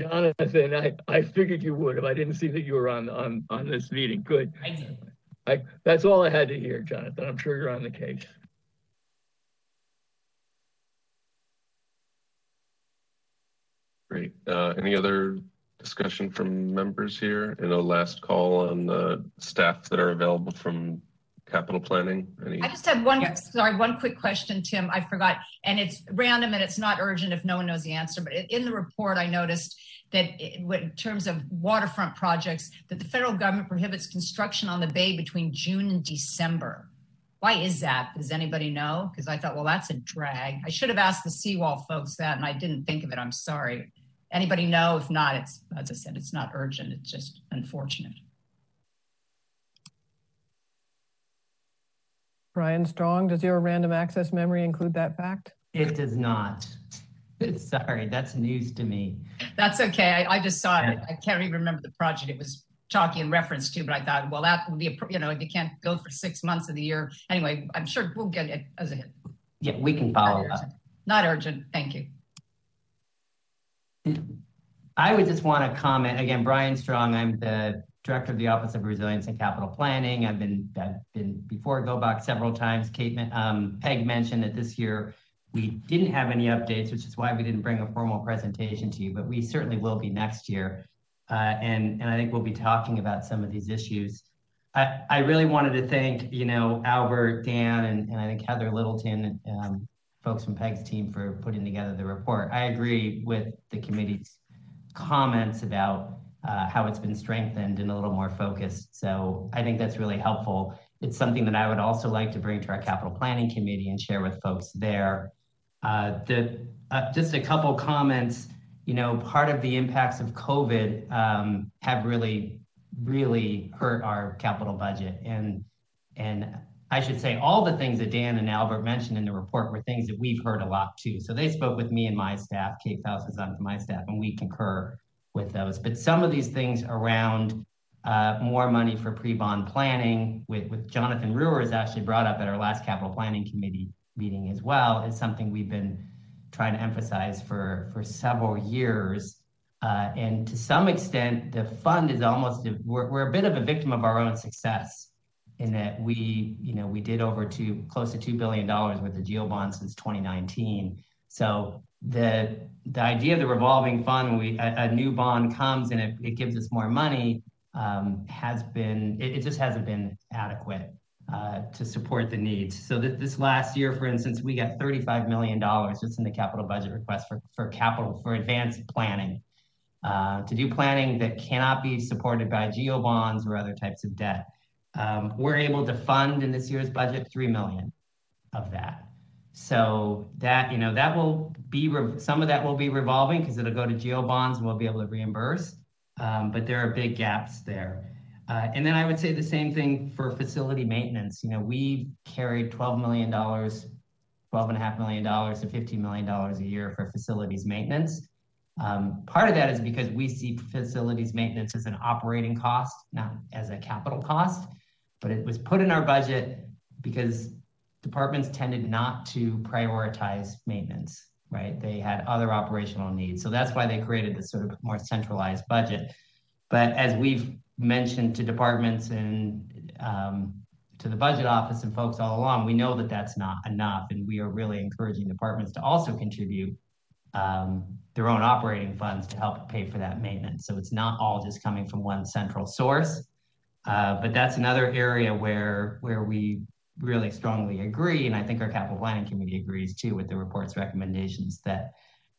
Jonathan, I, I figured you would if I didn't see that you were on on on this meeting. Good. I did. I that's all I had to hear, Jonathan. I'm sure you're on the case. Great. Uh, any other discussion from members here? And a last call on the staff that are available from capital planning? Any? I just have one, yeah. sorry, one quick question, Tim. I forgot, and it's random and it's not urgent if no one knows the answer. But in the report, I noticed that it, in terms of waterfront projects, that the federal government prohibits construction on the bay between June and December. Why is that? Does anybody know? Because I thought, well, that's a drag. I should have asked the seawall folks that, and I didn't think of it. I'm sorry. Anybody know? If not, it's as I said, it's not urgent. It's just unfortunate. Brian Strong, does your random access memory include that fact? It does not. Sorry, that's news to me. That's okay. I, I just saw yeah. it. I can't even remember the project it was talking in reference to, but I thought, well, that would be, a, you know, you can't go for six months of the year. Anyway, I'm sure we'll get it as a hit. Yeah, we can follow Not up. Urgent. Not urgent. Thank you. I would just want to comment again, Brian Strong. I'm the director of the Office of Resilience and Capital Planning. I've been I've been before GOBOC several times. Kate, um, Peg mentioned that this year we didn't have any updates, which is why we didn't bring a formal presentation to you, but we certainly will be next year. Uh, and, and I think we'll be talking about some of these issues. I, I really wanted to thank, you know, Albert, Dan, and, and I think Heather Littleton, um, folks from Peg's team for putting together the report. I agree with the committee's comments about uh, how it's been strengthened and a little more focused. So I think that's really helpful. It's something that I would also like to bring to our capital planning committee and share with folks there. Uh, uh, just a couple comments. You know, part of the impacts of COVID um, have really, really hurt our capital budget. And, I should say all the things that Dan and Albert mentioned in the report were things that we've heard a lot too. So they spoke with me and my staff. Kate Faust is on my staff, and we concur with those. But some of these things around uh, more money for pre-bond planning, with, Jonathan Rewers is actually brought up at our last capital planning committee meeting as well, is something we've been trying to emphasize for, for several years. Uh, and to some extent, the fund is almost, a, we're, we're a bit of a victim of our own success in that we, you know, we did over two, close to $2 billion worth of GO bonds since 2019. So the the idea of the revolving fund we a, a new bond comes and it, it gives us more money um, has been it, it, just hasn't been adequate uh, to support the needs. So that this last year, for instance, we got $35 million just in the capital budget request for, for capital for advanced planning. Uh, to do planning that cannot be supported by GO bonds or other types of debt. Um, we're able to fund in this year's budget 3 million of that. So that, you know, that will be, some of that will be revolving because it'll go to GO bonds and we'll be able to reimburse. Um, but there are big gaps there. Uh, and then I would say the same thing for facility maintenance. You know, we carried $12 million, $12.5 million to $15 million a year for facilities maintenance. Um, part of that is because we see facilities maintenance as an operating cost, not as a capital cost, but it was put in our budget because departments tended not to prioritize maintenance, right? They had other operational needs. So that's why they created this sort of more centralized budget. But as we've mentioned to departments and um, to the budget office and folks all along, we know that that's not enough. And we are really encouraging departments to also contribute um, their own operating funds to help pay for that maintenance. So it's not all just coming from one central source. Uh, but that's another area where where we really strongly agree, and I think our capital planning committee agrees too with the report's recommendations that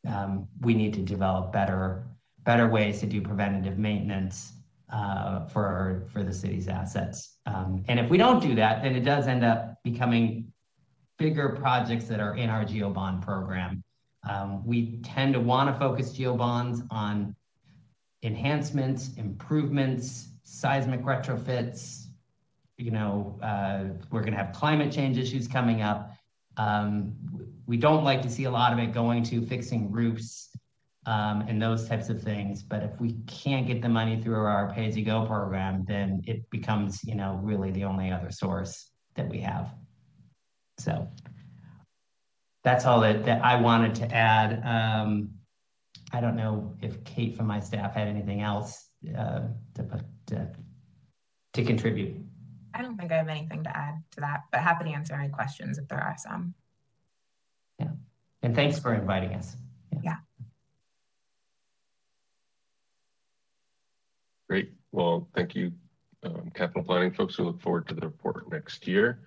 um, we need to develop better better ways to do preventative maintenance uh, for for the city's assets. Um, and if we don't do that, then it does end up becoming bigger projects that are in our GO bond program. Um, we tend to want to focus GO bonds on enhancements, improvements, seismic retrofits. You know, uh, we're going to have climate change issues coming up. Um, we don't like to see a lot of it going to fixing roofs um, and those types of things. But if we can't get the money through our pay as you go program, then it becomes, you know, really the only other source that we have. So that's all that, that I wanted to add. Um, I don't know if Kate from my staff had anything else uh, to put to, to contribute. I don't think I have anything to add to that, but happy to answer any questions if there are some. Yeah. And thanks for inviting us. Yeah. yeah. Great. Well, thank you, um, capital planning folks. We look forward to the report next year.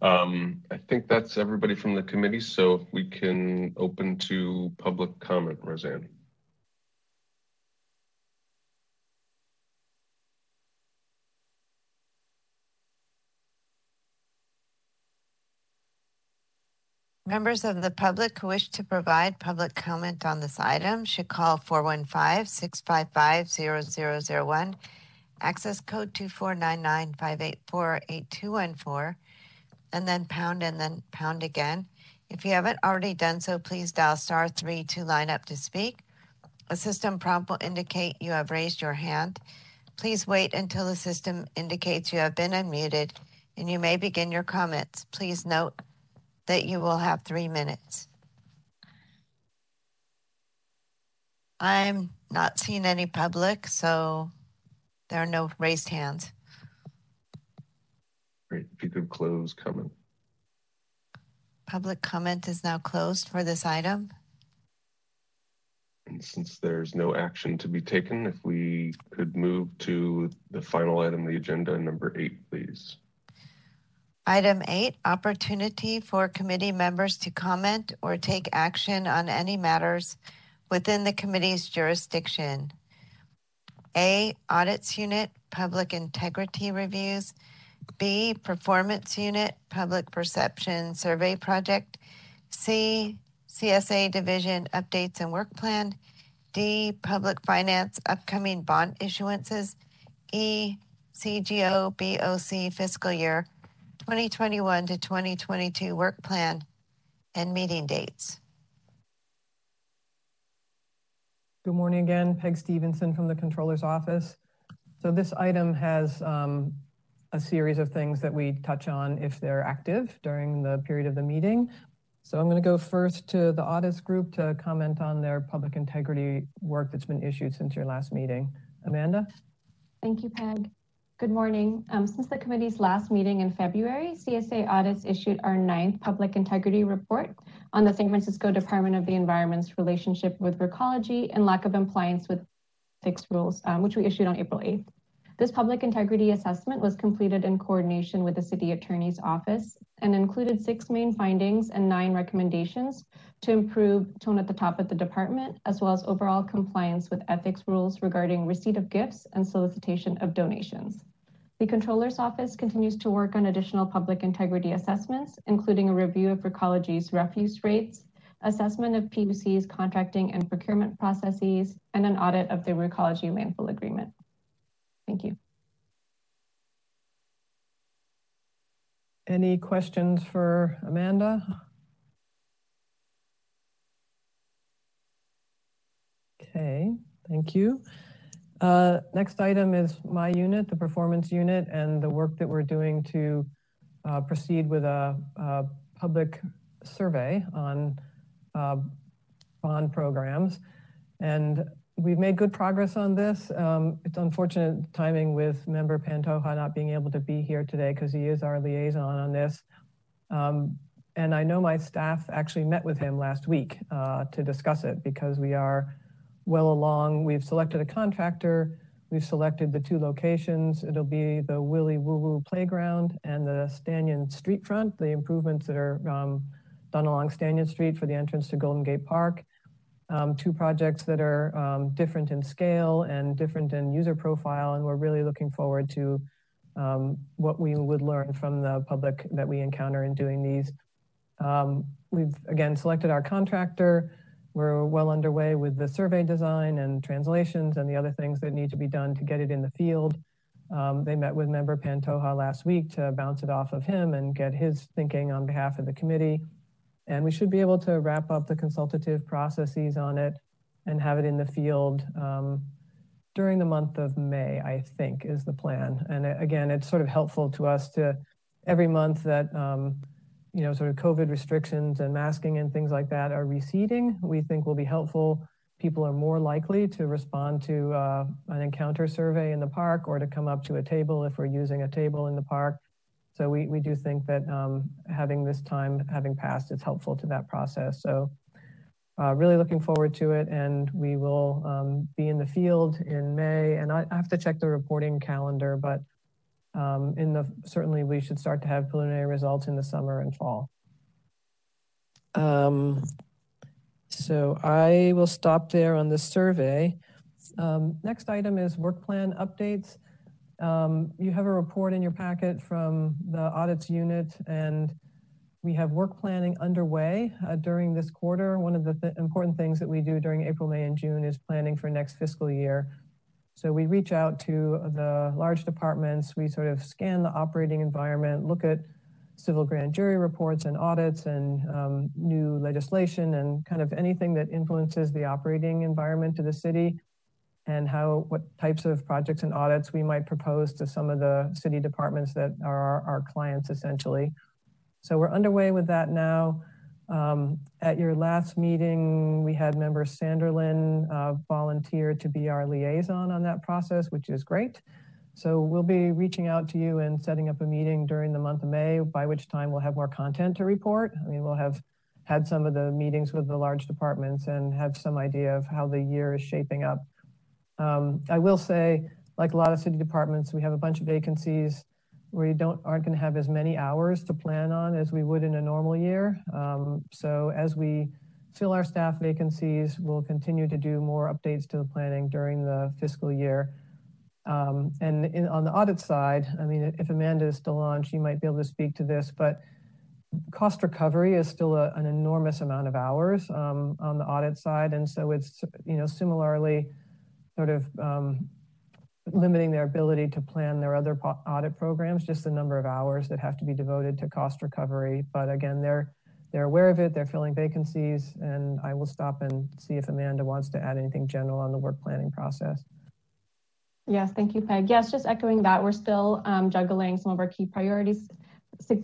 Um, I think that's everybody from the committee, so we can open to public comment, Roseanne. Members of the public who wish to provide public comment on this item should call 415-655-0001, access code 2499-584-8214, and then pound and then pound again. If you haven't already done so, please dial star three to line up to speak. A system prompt will indicate you have raised your hand. Please wait until the system indicates you have been unmuted and you may begin your comments. Please note that you will have three minutes. I'm not seeing any public, so there are no raised hands. Great. If you could close comment. Public comment is now closed for this item. And since there's no action to be taken, if we could move to the final item of the agenda, number eight, please. Item eight, opportunity for committee members to comment or take action on any matters within the committee's jurisdiction. A, audits unit, public integrity reviews. B, performance unit, public perception survey project. C, CSA division updates and work plan. D, public finance upcoming bond issuances. E, CGOBOC fiscal year 2021 to 2022 work plan and meeting dates. Good morning again, Peg Stevenson from the Controller's Office. So this item has um, a series of things that we touch on if they're active during the period of the meeting. So I'm going to go first to the audits group to comment on their public integrity work that's been issued since your last meeting. Amanda? Thank you, Peg. Good morning. Um, since the committee's last meeting in February, CSA Audits issued our ninth public integrity report on the San Francisco Department of the Environment's relationship with Recology and lack of compliance with ethics rules, um, which we issued on April 8th. This public integrity assessment was completed in coordination with the City Attorney's Office and included six main findings and nine recommendations to improve tone at the top of the department, as well as overall compliance with ethics rules regarding receipt of gifts and solicitation of donations. The Controller's Office continues to work on additional public integrity assessments, including a review of Recology's refuse rates, assessment of PUC's contracting and procurement processes, and an audit of the Recology landfill agreement. Thank you. Any questions for Amanda? Okay, thank you. Uh, next item is my unit, the performance unit, and the work that we're doing to uh, proceed with a, public survey on uh, bond programs. And we've made good progress on this. Um, it's unfortunate timing with member Pantoja not being able to be here today because he is our liaison on this. Um, and I know my staff actually met with him last week uh, to discuss it because we are well along. We've selected a contractor. We've selected the two locations. It'll be the Willie Woo Woo Playground and the Stanyan Street Front, the improvements that are um, done along Stanyan Street for the entrance to Golden Gate Park. Um, two projects that are um, different in scale and different in user profile, and we're really looking forward to what we would learn from the public that we encounter in doing these. We've again selected our contractor. We're well underway with the survey design and translations and the other things that need to be done to get it in the field. Um, they met with member Pantoja last week to bounce it off of him and get his thinking on behalf of the committee. And we should be able to wrap up the consultative processes on it and have it in the field um, during the month of May, I think is the plan. And uh, again, it's sort of helpful to us to every month that um, you know, sort of COVID restrictions and masking and things like that are receding, we think will be helpful. People are more likely to respond to uh, an encounter survey in the park or to come up to a table if we're using a table in the park. So we, we do think that um, having this time having passed is helpful to that process. So uh, really looking forward to it and we will um, be in the field in May and I, I have to check the reporting calendar, but um, in the certainly we should start to have preliminary results in the summer and fall. Um, so I will stop there on the survey. Um, next item is work plan updates. You have a report in your packet from the audits unit and we have work planning underway uh, during this quarter. One of the th important things that we do during April, May, and June is planning for next fiscal year. So we reach out to the large departments, we sort of scan the operating environment, look at civil grand jury reports and audits and um, new legislation and kind of anything that influences the operating environment of the city and how what types of projects and audits we might propose to some of the city departments that are our, our clients essentially. So we're underway with that now. Um, at your last meeting, we had member Sanderlin uh, volunteer to be our liaison on that process, which is great. So we'll be reaching out to you and setting up a meeting during the month of May, by which time we'll have more content to report. I mean, we'll have had some of the meetings with the large departments and have some idea of how the year is shaping up. Um, I will say, like a lot of city departments, we have a bunch of vacancies we don't aren't going to have as many hours to plan on as we would in a normal year. Um, so as we fill our staff vacancies, we'll continue to do more updates to the planning during the fiscal year. Um, and in, on the audit side, I mean, if Amanda is still on, she might be able to speak to this, but cost recovery is still a, an enormous amount of hours um, on the audit side. And so it's, you know, similarly sort of um, limiting their ability to plan their other audit programs, just the number of hours that have to be devoted to cost recovery. But again, they're they're aware of it, they're filling vacancies, and I will stop and see if Amanda wants to add anything general on the work planning process. Yes, thank you, Peg. Yes, just echoing that, we're still um, juggling some of our key priorities.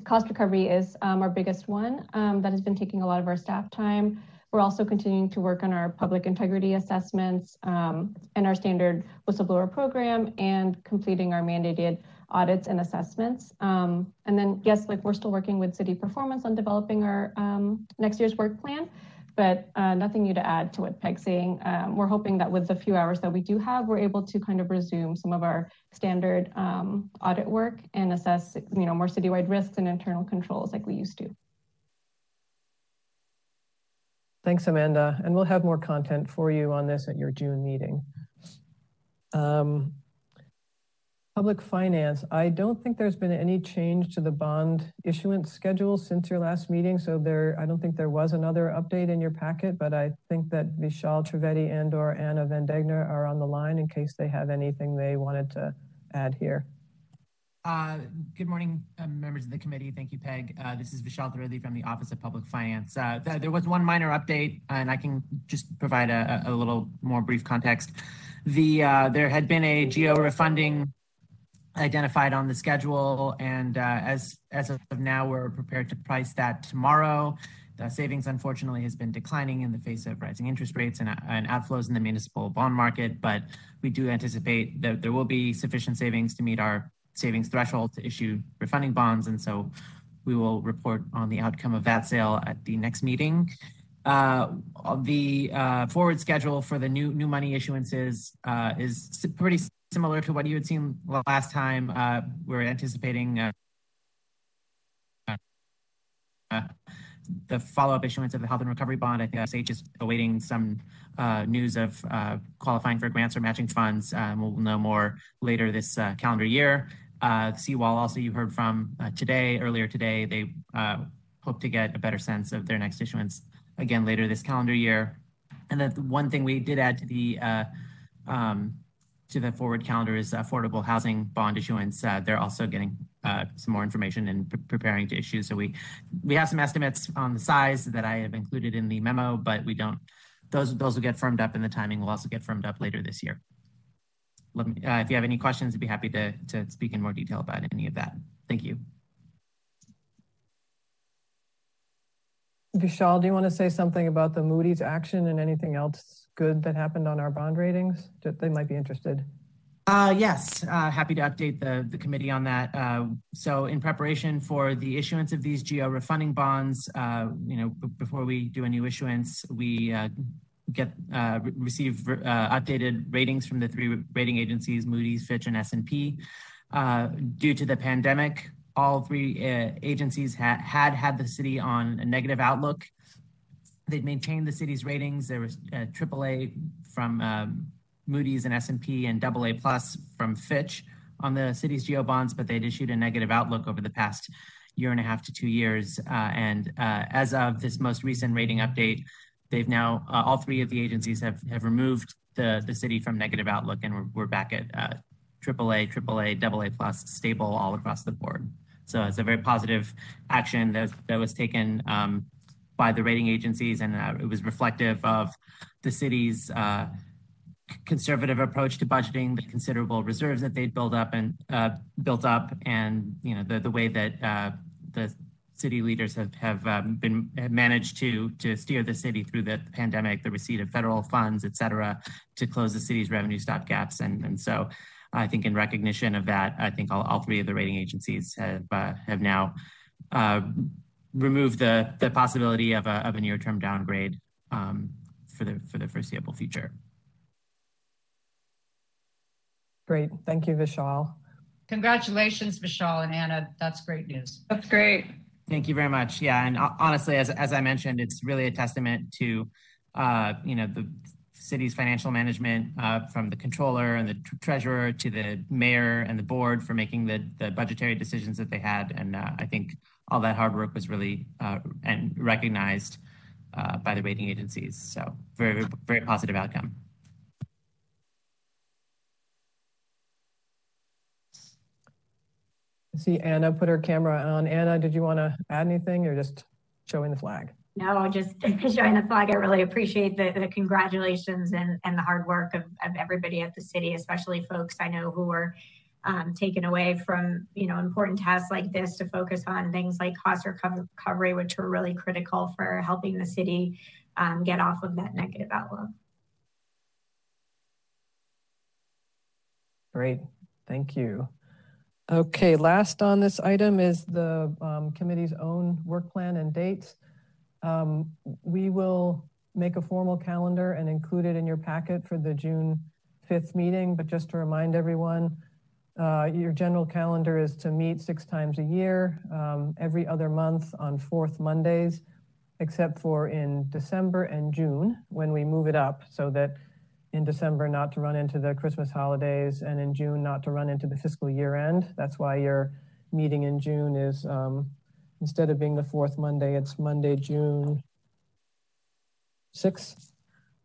Cost recovery is um, our biggest one um, that has been taking a lot of our staff time. We're also continuing to work on our public integrity assessments um, and our standard whistleblower program and completing our mandated audits and assessments. Um, and then, yes, like we're still working with city performance on developing our um, next year's work plan, but uh, nothing new to add to what Peg's saying. Um, we're hoping that with the few hours that we do have, we're able to kind of resume some of our standard um, audit work and assess, you know, more citywide risks and internal controls like we used to. Thanks, Amanda. And we'll have more content for you on this at your June meeting. Um, public finance, I don't think there's been any change to the bond issuance schedule since your last meeting. So there, I don't think there was another update in your packet, but I think that Vishal Trivedi and or Anna Van Degna are on the line in case they have anything they wanted to add here. Uh, good morning, uh, members of the committee. Thank you, Peg. Uh, this is Vishal Trivedi from the Office of Public Finance. Th there was one minor update, and I can just provide a, little more brief context. The There had been a GO refunding identified on the schedule, and as, as of now, we're prepared to price that tomorrow. The savings, unfortunately, has been declining in the face of rising interest rates and outflows in the municipal bond market. But we do anticipate that there will be sufficient savings to meet our savings threshold to issue refunding bonds. And so we will report on the outcome of that sale at the next meeting. Uh, the uh, forward schedule for the new new money issuances uh, is pretty similar to what you had seen last time. Uh, we're anticipating uh, uh, the follow-up issuance of the health and recovery bond. I think SH is awaiting some news of qualifying for grants or matching funds. we'll know more later this calendar year. Uh, Seawall also you heard from uh, today, earlier today, they uh, hope to get a better sense of their next issuance again later this calendar year. And then one thing we did add to the um, to the forward calendar is affordable housing bond issuance. They're also getting uh, some more information and pre preparing to issue. So we we have some estimates on the size that I have included in the memo, but we don't. Those those will get firmed up, and the timing will also get firmed up later this year let me, uh, if you have any questions, I'd be happy to, to speak in more detail about any of that. Thank you. Vishal, do you want to say something about the Moody's action and anything else good that happened on our bond ratings? They might be interested. Uh, yes, uh, happy to update the, the committee on that. Uh, so in preparation for the issuance of these GO refunding bonds, uh, you know, before we do a new issuance, we uh, get uh, receive uh, updated ratings from the three rating agencies, Moody's, Fitch, and S&P. Uh, due to the pandemic, all three uh, agencies ha had had the city on a negative outlook. They'd maintained the city's ratings. There was AAA uh, from um, Moody's and S&P and AA plus from Fitch on the city's GO bonds, but they'd issued a negative outlook over the past year and a half to two years. Uh, and as of this most recent rating update, they've now uh, all three of the agencies have have removed the the city from negative outlook, and we're we're back at uh, AAA, AAA, AA plus, stable all across the board. So it's a very positive action that that was taken um, by the rating agencies, and uh, it was reflective of the city's. Uh, conservative approach to budgeting, the considerable reserves that they'd built up and uh, built up, and you know the the way that uh, the city leaders have, have um, been have managed to to steer the city through the pandemic, the receipt of federal funds, et cetera, to close the city's revenue stop gaps. And, and so I think in recognition of that, I think all, all three of the rating agencies have uh, have now uh, removed the the possibility of a, of a near term downgrade um, for the for the foreseeable future. Great, thank you, Vishal. Congratulations, Vishal and Anna. That's great news. That's great. Thank you very much. Yeah, and honestly, as as I mentioned, it's really a testament to, uh, you know, the city's financial management uh, from the controller and the treasurer to the mayor and the board for making the the budgetary decisions that they had, and uh, I think all that hard work was really uh, and recognized uh, by the rating agencies. So very very positive outcome. See Anna put her camera on. Anna, did you want to add anything or just showing the flag? No, just showing the flag. I really appreciate the, the congratulations and, and the hard work of, of everybody at the city, especially folks I know who were um, taken away from, you know, important tasks like this to focus on things like cost recovery, which were really critical for helping the city um, get off of that negative outlook. Great, thank you. Okay, last on this item is the um, committee's own work plan and dates. Um, we will make a formal calendar and include it in your packet for the June 5th meeting, but just to remind everyone, uh, your general calendar is to meet six times a year, um, every other month on fourth Mondays, except for in December and June when we move it up so that in December not to run into the Christmas holidays, and in June not to run into the fiscal year end. That's why your meeting in June is, um, instead of being the fourth Monday, it's Monday, June 6th.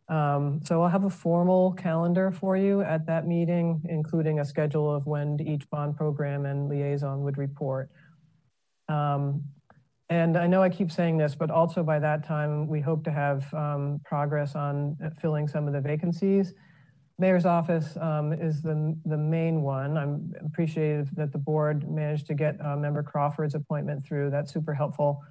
Um, so I'll have a formal calendar for you at that meeting, including a schedule of when each bond program and liaison would report. Um, and I know I keep saying this, but also by that time, we hope to have um, progress on filling some of the vacancies. Mayor's office um, is the, the main one. I'm appreciative that the board managed to get uh, Member Crawford's appointment through. That's super helpful.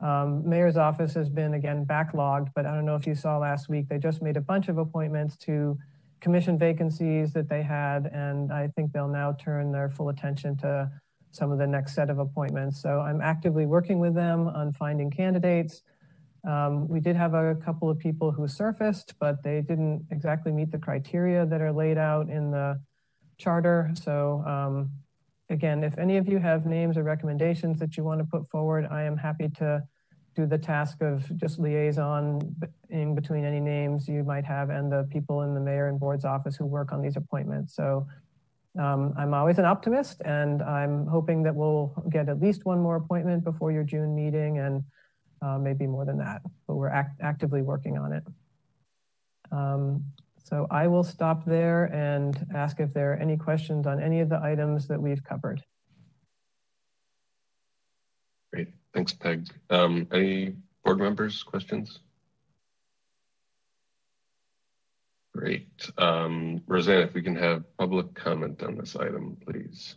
Um, mayor's office has been again backlogged, but I don't know if you saw last week, they just made a bunch of appointments to commission vacancies that they had, and I think they'll now turn their full attention to some of the next set of appointments. So I'm actively working with them on finding candidates. Um, we did have a couple of people who surfaced, but they didn't exactly meet the criteria that are laid out in the charter. So um, again, if any of you have names or recommendations that you want to put forward, I am happy to do the task of just liaison in between any names you might have and the people in the mayor and board's office who work on these appointments. So um, I'm always an optimist and I'm hoping that we'll get at least one more appointment before your June meeting and uh, maybe more than that, but we're act actively working on it. Um, so I will stop there and ask if there are any questions on any of the items that we've covered. Great, thanks Peg. Um, any board members, questions? Great. Um, Roseanne, if we can have public comment on this item, please.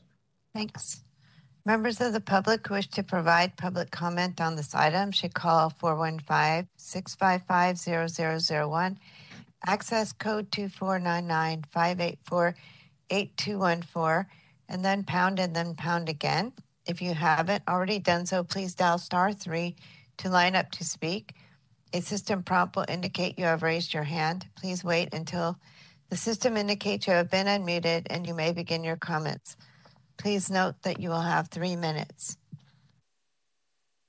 Thanks. Members of the public who wish to provide public comment on this item should call 415 655 0001 access code 2499-584-8214, and then pound and then pound again. If you haven't already done so, please dial star three to line up to speak. A system prompt will indicate you have raised your hand. Please wait until the system indicates you have been unmuted and you may begin your comments. Please note that you will have three minutes.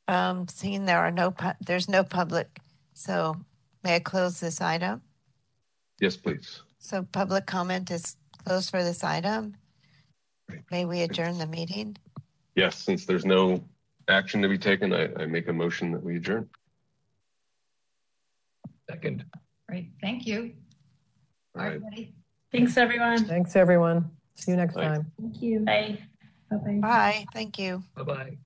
Um, seeing there are no, there's no public, so may I close this item? Yes, please. So public comment is closed for this item. May we adjourn the meeting? Yes, since there's no action to be taken, I, I make a motion that we adjourn. Second. Great, thank you. All right. Thanks, everyone. Thanks, everyone. See you next Bye. time. Thank you. Bye. Bye-bye. Bye. Thank you. Bye-bye.